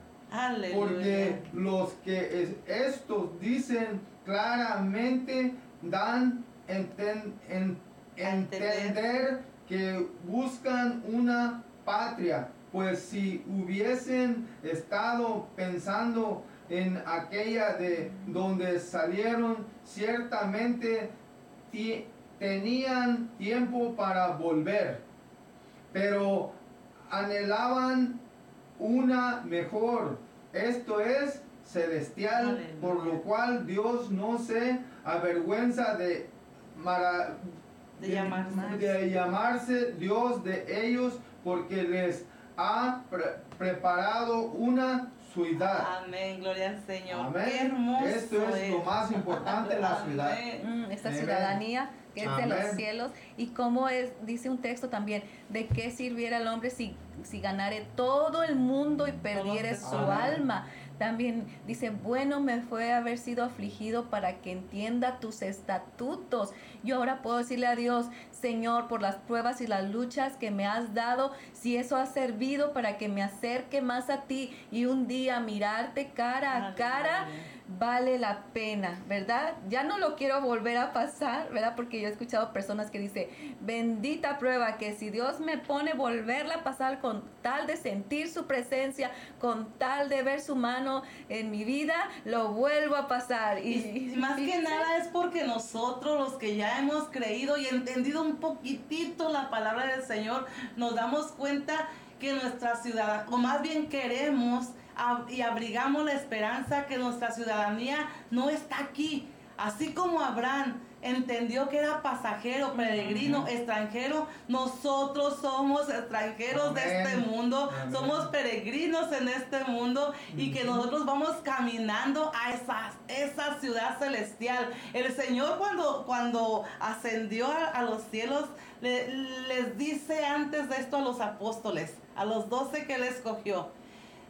Porque los que estos dicen claramente dan enten, entender que buscan una patria, pues si hubiesen estado pensando en aquella de donde salieron, ciertamente tenían tiempo para volver, pero anhelaban una mejor, esto es celestial, por lo cual Dios no se avergüenza de de, llamarse. de llamarse Dios de ellos porque les ha preparado una ciudad. Amén, gloria al Señor. Amén. Esto es, lo más importante, la ciudad. Mm, esta ciudadanía que es de los cielos y como es, dice un texto también, de qué sirviera el hombre si, si ganare todo el mundo y perdiere su alma. También dice, bueno me fue haber sido afligido para que entienda tus estatutos. Yo ahora puedo decirle a Dios, Señor, por las pruebas y las luchas que me has dado, si eso ha servido para que me acerque más a ti y un día mirarte cara a cara vale la pena, ¿verdad? Ya no lo quiero volver a pasar, ¿verdad? Porque yo he escuchado personas que dicen, bendita prueba, que si Dios me pone volverla a pasar con tal de sentir su presencia, con tal de ver su mano en mi vida, lo vuelvo a pasar. Y, más que nada es porque nosotros, los que ya hemos creído y entendido un poquitito la palabra del Señor, nos damos cuenta que nuestra ciudad, o más bien queremos y abrigamos la esperanza que nuestra ciudadanía no está aquí. Así como Abraham entendió que era pasajero, peregrino, extranjero. Nosotros somos extranjeros de este mundo, somos peregrinos en este mundo y que nosotros vamos caminando a esa, esa ciudad celestial. El Señor cuando, cuando ascendió a, los cielos les dice antes de esto a los apóstoles, a los doce que él escogió,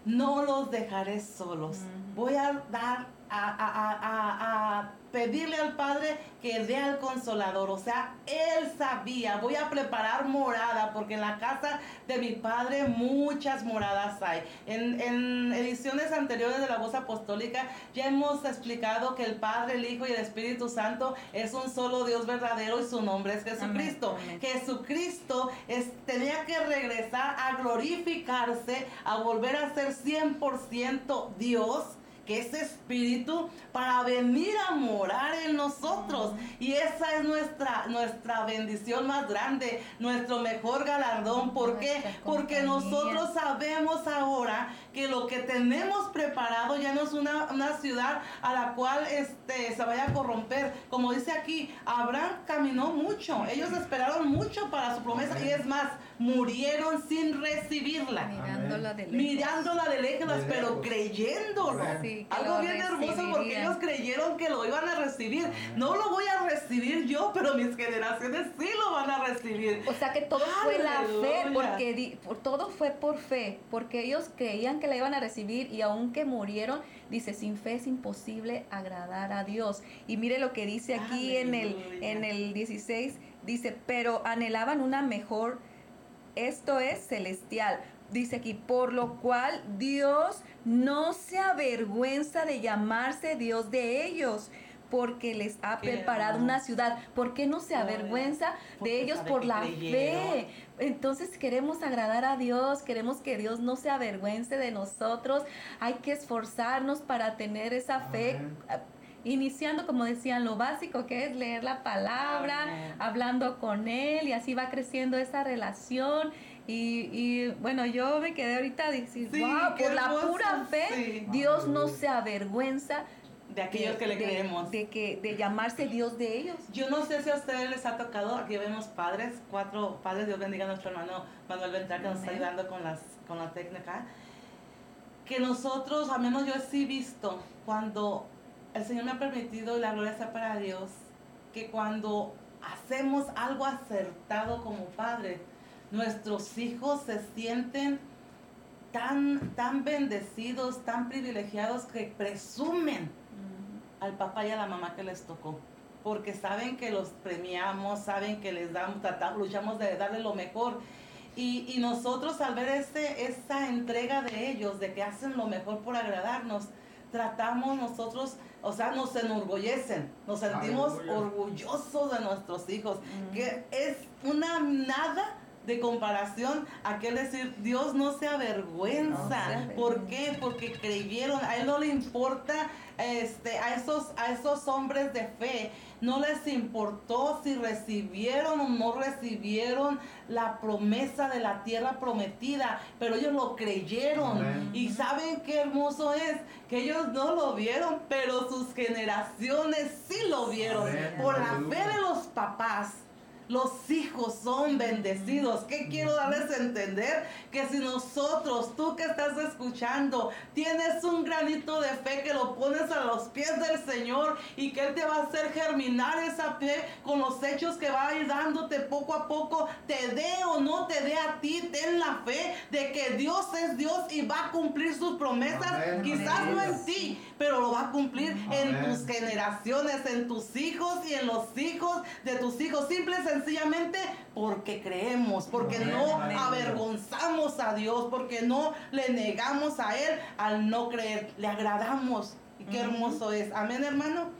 no los dejaré solos. Voy a dar a, pedirle al Padre que dé al consolador. O sea, él sabía, voy a preparar morada, porque en la casa de mi Padre muchas moradas hay. En, en, ediciones anteriores de la voz apostólica ya hemos explicado que el Padre, el Hijo y el Espíritu Santo es un solo Dios verdadero y su nombre es Jesucristo. Jesucristo es, tenía que regresar a glorificarse, a volver a ser 100% Dios que ese espíritu para venir a morar en nosotros. Y esa es nuestra, nuestra bendición más grande, nuestro mejor galardón. ¿Por qué? Porque nosotros sabemos ahora que lo que tenemos preparado ya no es una, una ciudad a la cual este, se vaya a corromper. Como dice aquí, Abraham caminó mucho. Ellos esperaron mucho para su promesa. Y es más, murieron sin recibirla. Mirándola de lejos. Mirándola de lejos, pero creyéndolo. Algo bien hermoso porque ellos creyeron que lo iban a recibir. No lo voy a recibir yo, pero mis generaciones sí lo van a recibir. O sea que todo fue la fe, porque todo fue por fe, porque ellos creían que la iban a recibir y aunque murieron, dice, sin fe es imposible agradar a Dios. Y mire lo que dice aquí en el, en el 16, dice, pero anhelaban una mejor esto es celestial. Dice aquí, por lo cual Dios no se avergüenza de llamarse Dios de ellos, porque les ha preparado una ciudad. ¿Por qué no se avergüenza de ellos por la fe? Entonces queremos agradar a Dios, queremos que Dios no se avergüence de nosotros. Hay que esforzarnos para tener esa fe iniciando, como decían, lo básico que es leer la palabra, hablando con Él y así va creciendo esa relación. Y, bueno, yo me quedé ahorita decir, wow, por la pura fe, Dios no se avergüenza de aquellos que le creemos. De, que, de llamarse Dios de ellos. Yo no sé si a ustedes les ha tocado, aquí vemos padres, cuatro padres, Dios bendiga a nuestro hermano Manuel Ventral que nos está ayudando con, las, con la técnica, que nosotros, al menos yo sí visto, cuando el Señor me ha permitido, y la gloria sea para Dios, que cuando hacemos algo acertado como padre, nuestros hijos se sienten tan, tan bendecidos, tan privilegiados que presumen al papá y a la mamá que les tocó. Porque saben que los premiamos, saben que les damos, tratamos, luchamos de darle lo mejor. Y, y nosotros al ver ese, esa entrega de ellos, de que hacen lo mejor por agradarnos, tratamos nosotros o sea, nos enorgullecen, nos sentimos orgullosos de nuestros hijos, que es una nada de comparación a aquel decir Dios no se avergüenza. ¿Por qué? Porque creyeron, a él no le importa este, a, esos, a esos hombres de fe no les importó si recibieron o no recibieron la promesa de la tierra prometida, pero ellos lo creyeron. Y saben qué hermoso es, que ellos no lo vieron, pero sus generaciones sí lo vieron. Por la fe de los papás los hijos son bendecidos. ¿Qué quiero darles a entender? Que si nosotros, tú que estás escuchando, tienes un granito de fe que lo pones a los pies del Señor y que Él te va a hacer germinar esa fe con los hechos que va a ir dándote poco a poco, te dé o no te dé a ti, ten la fe de que Dios es Dios y va a cumplir sus promesas. Quizás no en ti, pero lo va a cumplir en tus generaciones, en tus hijos y en los hijos de tus hijos. Simple sencillamente porque creemos, porque no avergonzamos a Dios, porque no le negamos a Él al no creer, le agradamos. Y qué hermoso es. Amén, hermano.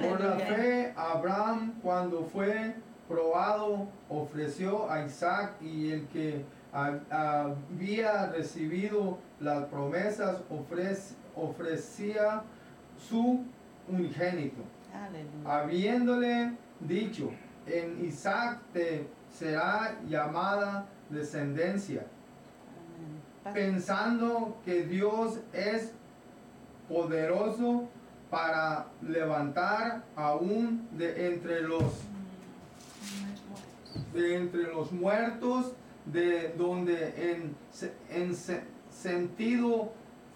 Por la fe, Abraham, cuando fue probado, ofreció a Isaac y el que había recibido las promesas ofrecía su unigénito, habiéndole dicho, en Isaac te será llamada descendencia. pensando que Dios es poderoso para levantar aún de entre los de entre los muertos, de donde en, en sentido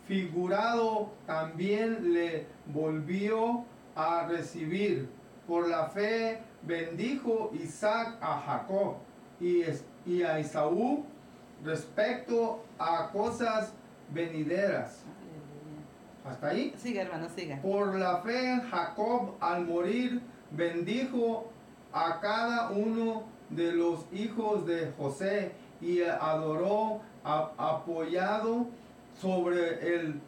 figurado también le volvió a recibir. Por la fe bendijo Isaac a Jacob y, y a Isaú respecto a cosas venideras. ¿Hasta ahí? Sigue, hermano, sigue. Por la fe, Jacob al morir bendijo a cada uno de los hijos de José y adoró apoyado sobre el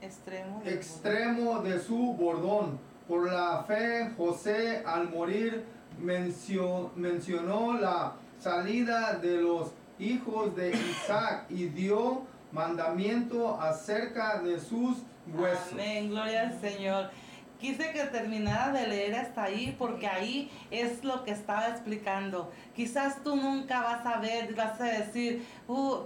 extremo, extremo de su bordón. Por la fe, José al morir mencionó la salida de los hijos de Isaac y dio mandamiento acerca de sus huesos. Amén, gloria al Señor. Quise que terminara de leer hasta ahí porque ahí es lo que estaba explicando. Quizás tú nunca vas a ver, vas a decir, uh,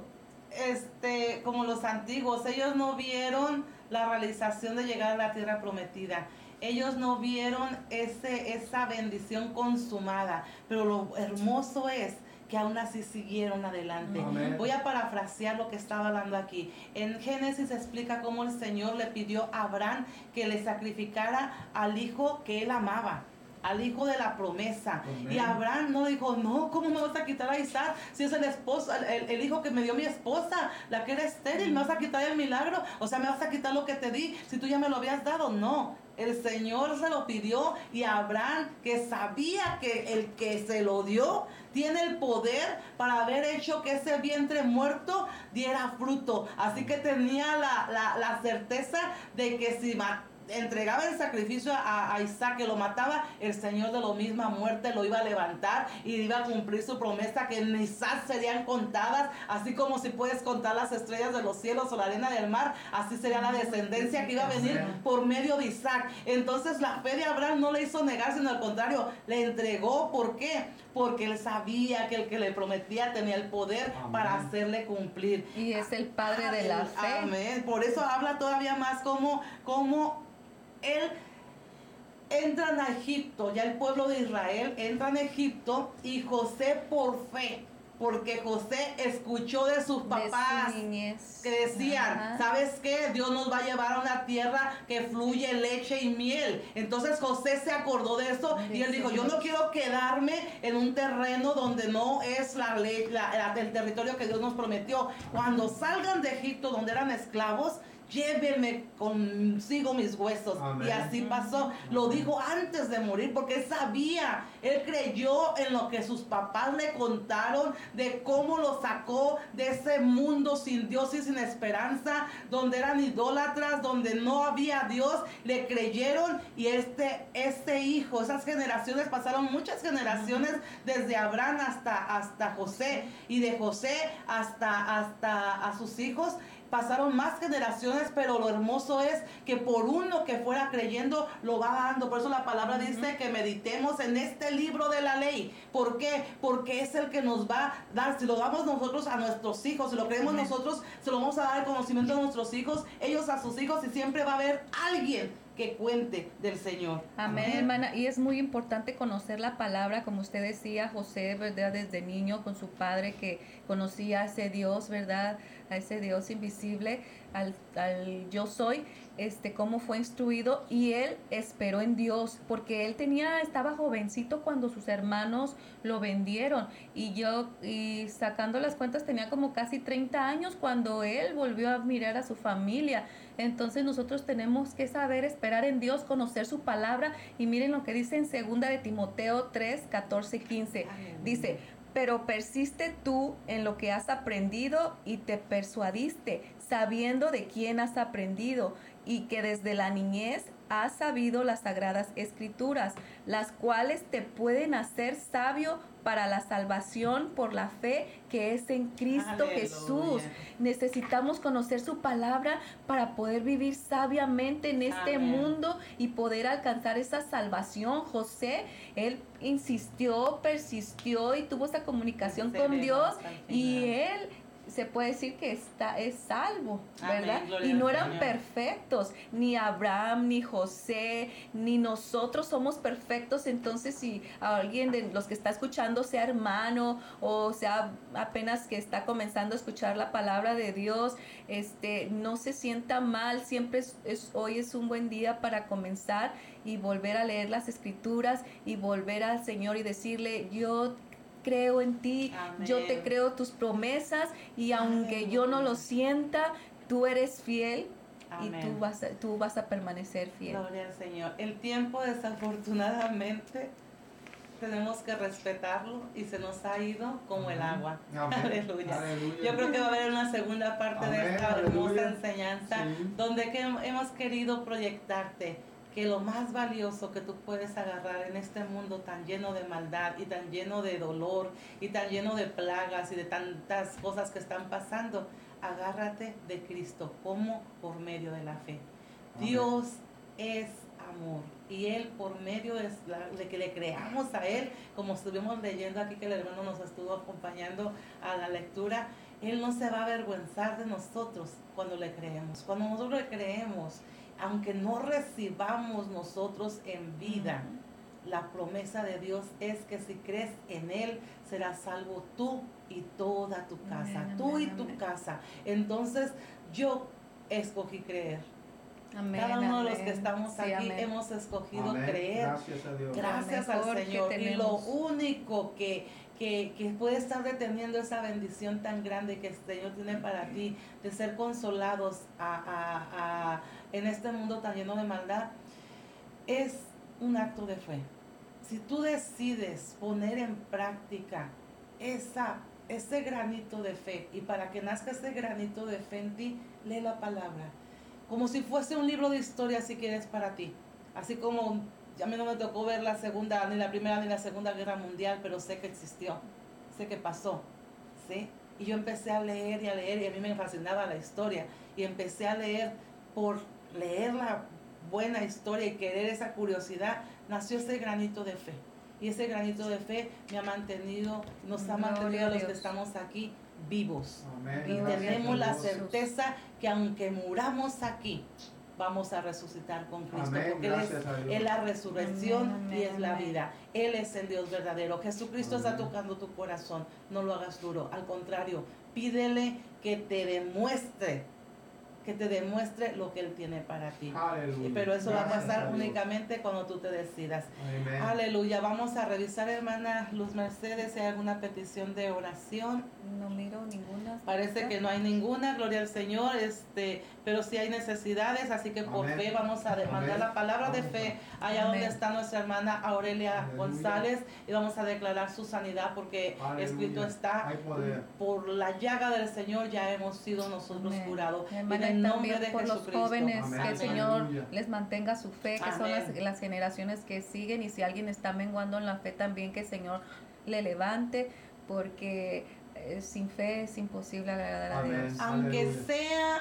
este, como los antiguos, ellos no vieron la realización de llegar a la tierra prometida. Ellos no vieron ese, esa bendición consumada, pero lo hermoso es que aún así siguieron adelante. Voy a parafrasear lo que estaba hablando aquí. En Génesis explica cómo el Señor le pidió a Abraham que le sacrificara al hijo que él amaba al hijo de la promesa. Y Abraham no dijo, no, ¿cómo me vas a quitar a Isaac si es el esposo, el, hijo que me dio mi esposa, la que era estéril, me vas a quitar el milagro? O sea, me vas a quitar lo que te di si tú ya me lo habías dado. No, el Señor se lo pidió y Abraham, que sabía que el que se lo dio, tiene el poder para haber hecho que ese vientre muerto diera fruto. Así que tenía la, la, la certeza de que si entregaba el sacrificio a, Isaac que lo mataba, el Señor de la misma muerte lo iba a levantar y iba a cumplir su promesa que en Isaac serían contadas, así como si puedes contar las estrellas de los cielos o la arena del mar, así sería la descendencia que iba a venir por medio de Isaac. Entonces la fe de Abraham no le hizo negar, sino al contrario, le entregó. ¿Por qué? Porque él sabía que el que le prometía tenía el poder para hacerle cumplir. Y es el padre de la fe. Amén. Por eso habla todavía más como, como él entran a Egipto, ya el pueblo de Israel entra en Egipto y José por fe, porque José escuchó de sus papás que decían, ¿sabes qué? Dios nos va a llevar a una tierra que fluye leche y miel. Entonces José se acordó de eso y él dijo, yo no quiero quedarme en un terreno donde no es la ley, el territorio que Dios nos prometió. Cuando salgan de Egipto, donde eran esclavos, llévenme consigo mis huesos. Y así pasó. Lo dijo antes de morir porque él sabía, él creyó en lo que sus papás le contaron de cómo lo sacó de ese mundo sin Dios y sin esperanza, donde eran idólatras, donde no había Dios. Le creyeron y este, este hijo, esas generaciones pasaron muchas generaciones desde Abraham hasta, hasta José. Y de José hasta, hasta a sus hijos pasaron más generaciones, pero lo hermoso es que por uno que fuera creyendo lo va dando. Por eso la palabra dice que meditemos en este libro de la ley. ¿Por qué? Porque es el que nos va a dar, si lo damos nosotros a nuestros hijos, si lo creemos nosotros, se lo vamos a dar el conocimiento a nuestros hijos, ellos a sus hijos y siempre va a haber alguien que cuente del Señor. Amén, hermana. Y es muy importante conocer la palabra, como usted decía, José, ¿verdad? Desde niño con su padre que conocía a ese Dios, ¿verdad? A ese Dios invisible, al, al yo soy este, cómo fue instruido y él esperó en Dios, porque él tenía, estaba jovencito cuando sus hermanos lo vendieron y yo, y sacando las cuentas, tenía como casi 30 años cuando él volvió a mirar a su familia. Entonces nosotros tenemos que saber esperar en Dios, conocer su palabra y miren lo que dice en segunda de Timoteo 3, 14 15. Dice, pero persiste tú en lo que has aprendido y te persuadiste, sabiendo de quién has aprendido y que desde la niñez has sabido las sagradas escrituras, las cuales te pueden hacer sabio para la salvación por la fe que es en Cristo Jesús. Necesitamos conocer su palabra para poder vivir sabiamente en este mundo y poder alcanzar esa salvación. José, él insistió, persistió y tuvo esa comunicación con Dios y él se puede decir que está, es salvo, ¿verdad? y no eran perfectos, ni Abraham, ni José, ni nosotros somos perfectos. Entonces, si alguien de los que está escuchando sea hermano o sea apenas que está comenzando a escuchar la palabra de Dios, este, no se sienta mal. Siempre es, es- hoy es un buen día para comenzar y volver a leer las escrituras y volver al Señor y decirle, yo creo en ti, yo te Amén. creo tus promesas y aunque yo no lo sienta, tú eres fiel y tú Amén. vas a, tú vas a permanecer fiel. Gloria al Señor. El tiempo desafortunadamente tenemos que respetarlo y se nos ha ido como el agua. Amén. Aleluya. Aleluya. Yo creo que va a haber una segunda parte de Amén, esta hermosa aleluya. enseñanza Sí. donde que hemos querido proyectarte que lo más valioso que tú puedes agarrar en este mundo tan lleno de maldad y tan lleno de dolor y tan lleno de plagas y de tantas cosas que están pasando, agárrate de Cristo como por medio de la fe. Amén. Dios es amor y Él por medio de que le creamos a Él, como estuvimos leyendo aquí que el hermano nos estuvo acompañando a la lectura, Él no se va a avergüenzar de nosotros cuando le creemos. Cuando nosotros le creemos, aunque no recibamos nosotros en vida, la promesa de Dios es que si crees en Él, serás salvo tú y toda tu casa, Amén, tú y amén, tu amén. casa. Entonces yo escogí creer. Amén, Cada uno de los que estamos Sí, aquí amén. hemos escogido Amén. creer. Gracias a Dios. Gracias al Señor. Y lo único que, que, que puede estar deteniendo esa bendición tan grande que el Señor tiene para ti, de ser consolados a- a- a- en este mundo tan lleno de maldad, es un acto de fe. Si tú decides poner en práctica esa, ese granito de fe, y para que nazca ese granito de fe en ti, lee la palabra. Como si fuese un libro de historia, si quieres, para ti. Así como a mí no me tocó ver la segunda, ni la primera ni la segunda guerra mundial, pero sé que existió, sé que pasó, ¿sí? Y yo empecé a leer y a leer, y a mí me fascinaba la historia, y empecé a leer por leer la buena historia y querer esa curiosidad, nació ese granito de fe. Y ese granito de fe me ha mantenido, nos ha mantenido a los que estamos aquí vivos. Amén. Y tenemos la certeza que aunque muramos aquí, vamos a resucitar con Cristo, Amén, porque Él es, es la resurrección Amén, y es la vida. Él es el Dios verdadero. Jesucristo está tocando tu corazón. No lo hagas duro. Al contrario, pídele que te demuestre, que te demuestre lo que Él tiene para ti. Aleluya. Pero eso va a pasar Dios. únicamente cuando tú te decidas. Aleluya. Vamos a revisar, hermana Luz Mercedes, si hay alguna petición de oración. No miro ninguna. Parece que no hay ninguna, gloria al Señor, este, pero sí hay necesidades, así que por fe vamos a demandar la palabra de fe allá donde está nuestra hermana Aurelia Aleluya. González y vamos a declarar su sanidad porque Aleluya. escrito está Hay poder. por la llaga del Señor ya hemos sido nosotros curados. Hermana, también de por los jóvenes, Amén. que el. Señor Aleluya. les mantenga su fe, que son las, las generaciones que siguen y si alguien está menguando en la fe también que el Señor le levante, porque eh, sin fe es imposible agradar a Amén. Dios. Aunque Aleluya. sea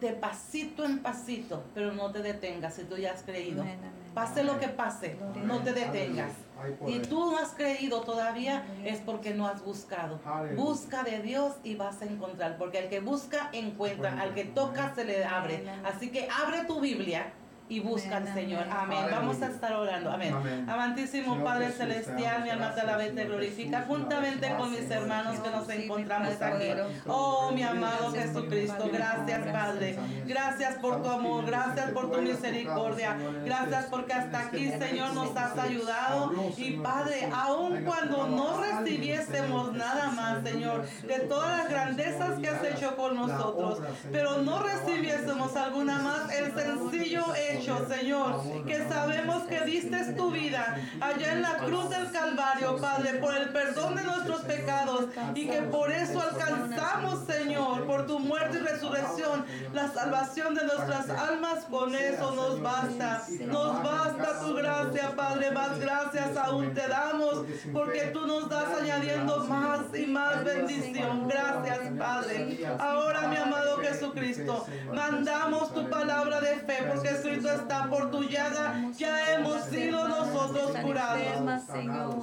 de pasito en pasito, pero no te detengas si tú ya has creído. Amén, amén. Pase lo que pase, no te detengas. Poder. tú no has creído todavía es porque no has buscado. Aleluya. Busca de Dios y vas a encontrar, porque al que busca encuentra, al que toca se le abre. Así que abre tu Biblia y busca al Amén, Señor. amén. Vamos a estar orando. Amén. Amén. Amantísimo Señor Padre Jesús, Celestial, mi alma te y te glorifica Jesús, juntamente con vez mis hermanos que nos encontramos aquí. poderoso. Oh, mi amado Jesucristo, gracias gracias, Padre. Gracias por tu amor, gracias por tu misericordia. Gracias porque hasta aquí, Señor, nos has ayudado. Y Padre, aun cuando no recibiésemos nada más, Señor, de todas las grandezas que has hecho con nosotros, pero no recibiésemos alguna más, el sencillo hecho, Señor, que sabemos que diste tu vida allá en la cruz del Calvario, Padre, por el perdón de nuestros pecados y que por eso alcanzamos, Señor, por tu muerte y resurrección, la salvación de nuestras almas, con eso nos basta. Nos basta tu gracia, Padre, más gracias aún te damos, porque tú nos das añadiendo más y más bendición. Gracias, Padre. Ahora, mi amado Jesucristo. Mandamos tu palabra de fe porque está por tu llaga. Ya hemos sido nosotros curados.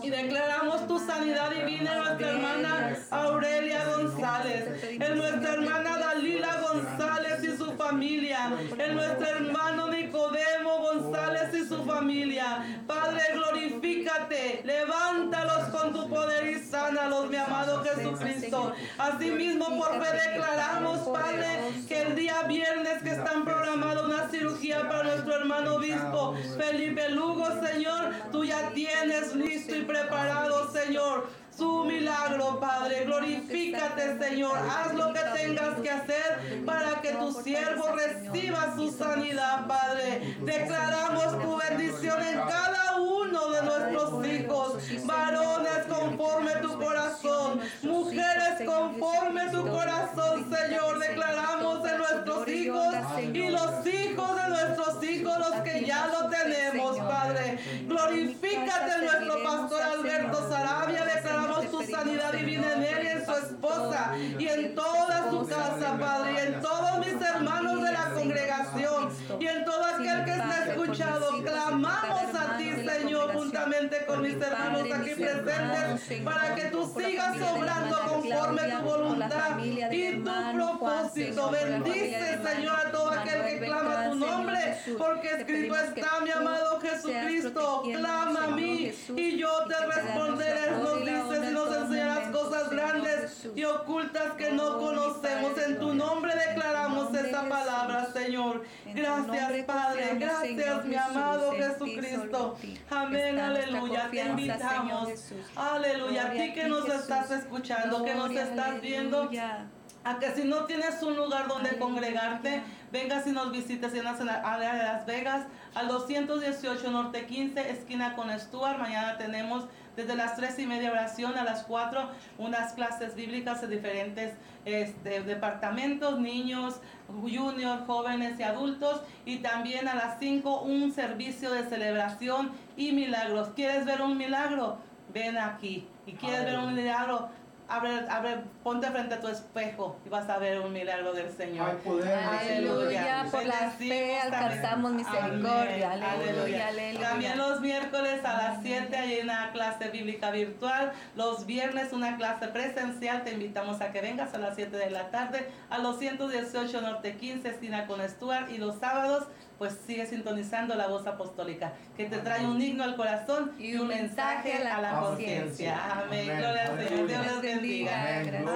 Y declaramos tu sanidad divina en nuestra hermana Aurelia González, en nuestra hermana Dalila González familia, en nuestro hermano Nicodemo González y su familia. Padre, glorifícate, levántalos con tu poder y sánalos, mi amado Jesucristo. Asimismo, por fe declaramos, Padre, que el día viernes que están programados una cirugía para nuestro hermano obispo Felipe Lugo, Señor, tú ya tienes listo y preparado, Señor su milagro, Padre. Glorifícate, Señor. Haz lo que tengas que hacer para que tu siervo reciba su sanidad, Padre. Declaramos tu bendición en cada uno de nuestros hijos. Varones conforme tu corazón. Mujeres conforme tu corazón, Señor. Declaramos en nuestros hijos y los hijos juntamente con mis hermanos aquí presentes, para que tú sigas obrando conforme tu voluntad y tu propósito. Bendice, Señor, a todo aquel que clama tu nombre, porque escrito está, mi amado Jesucristo, clama a mí y yo te responderé. Nos dices y ocultas que no conocemos. En tu nombre declaramos esta palabra, Señor. Gracias, Padre. Gracias, mi amado Jesucristo. Amén, aleluya. Te invitamos. Aleluya. A ti que nos estás escuchando, que nos estás viendo a que si no tienes un lugar donde congregarte, vengas y nos visites en la área de Las Vegas, al 218 Norte 15, esquina con Stuart. Mañana tenemos desde las 3 y media oración a las 4 unas clases bíblicas de diferentes este, departamentos, niños, juniors, jóvenes y adultos. Y también a las 5 un servicio de celebración y milagros. ¿Quieres ver un milagro? Ven aquí. ¿Y quieres ver un milagro? Abre, abre, ponte frente a tu espejo y vas a ver un milagro del Señor. Hay poder. Aleluya. Por la fe alcanzamos misericordia. Aleluya, aleluya. También los miércoles a las 7 hay una clase bíblica virtual. Los viernes una clase presencial. Te invitamos a que vengas a las 7 de la tarde a los 118 Norte 15, esquina con Stuart. Y los sábados pues sigue sintonizando la voz apostólica, que te trae un himno al corazón y un mensaje a la conciencia. Amén. Gloria al Señor. Dios los bendiga.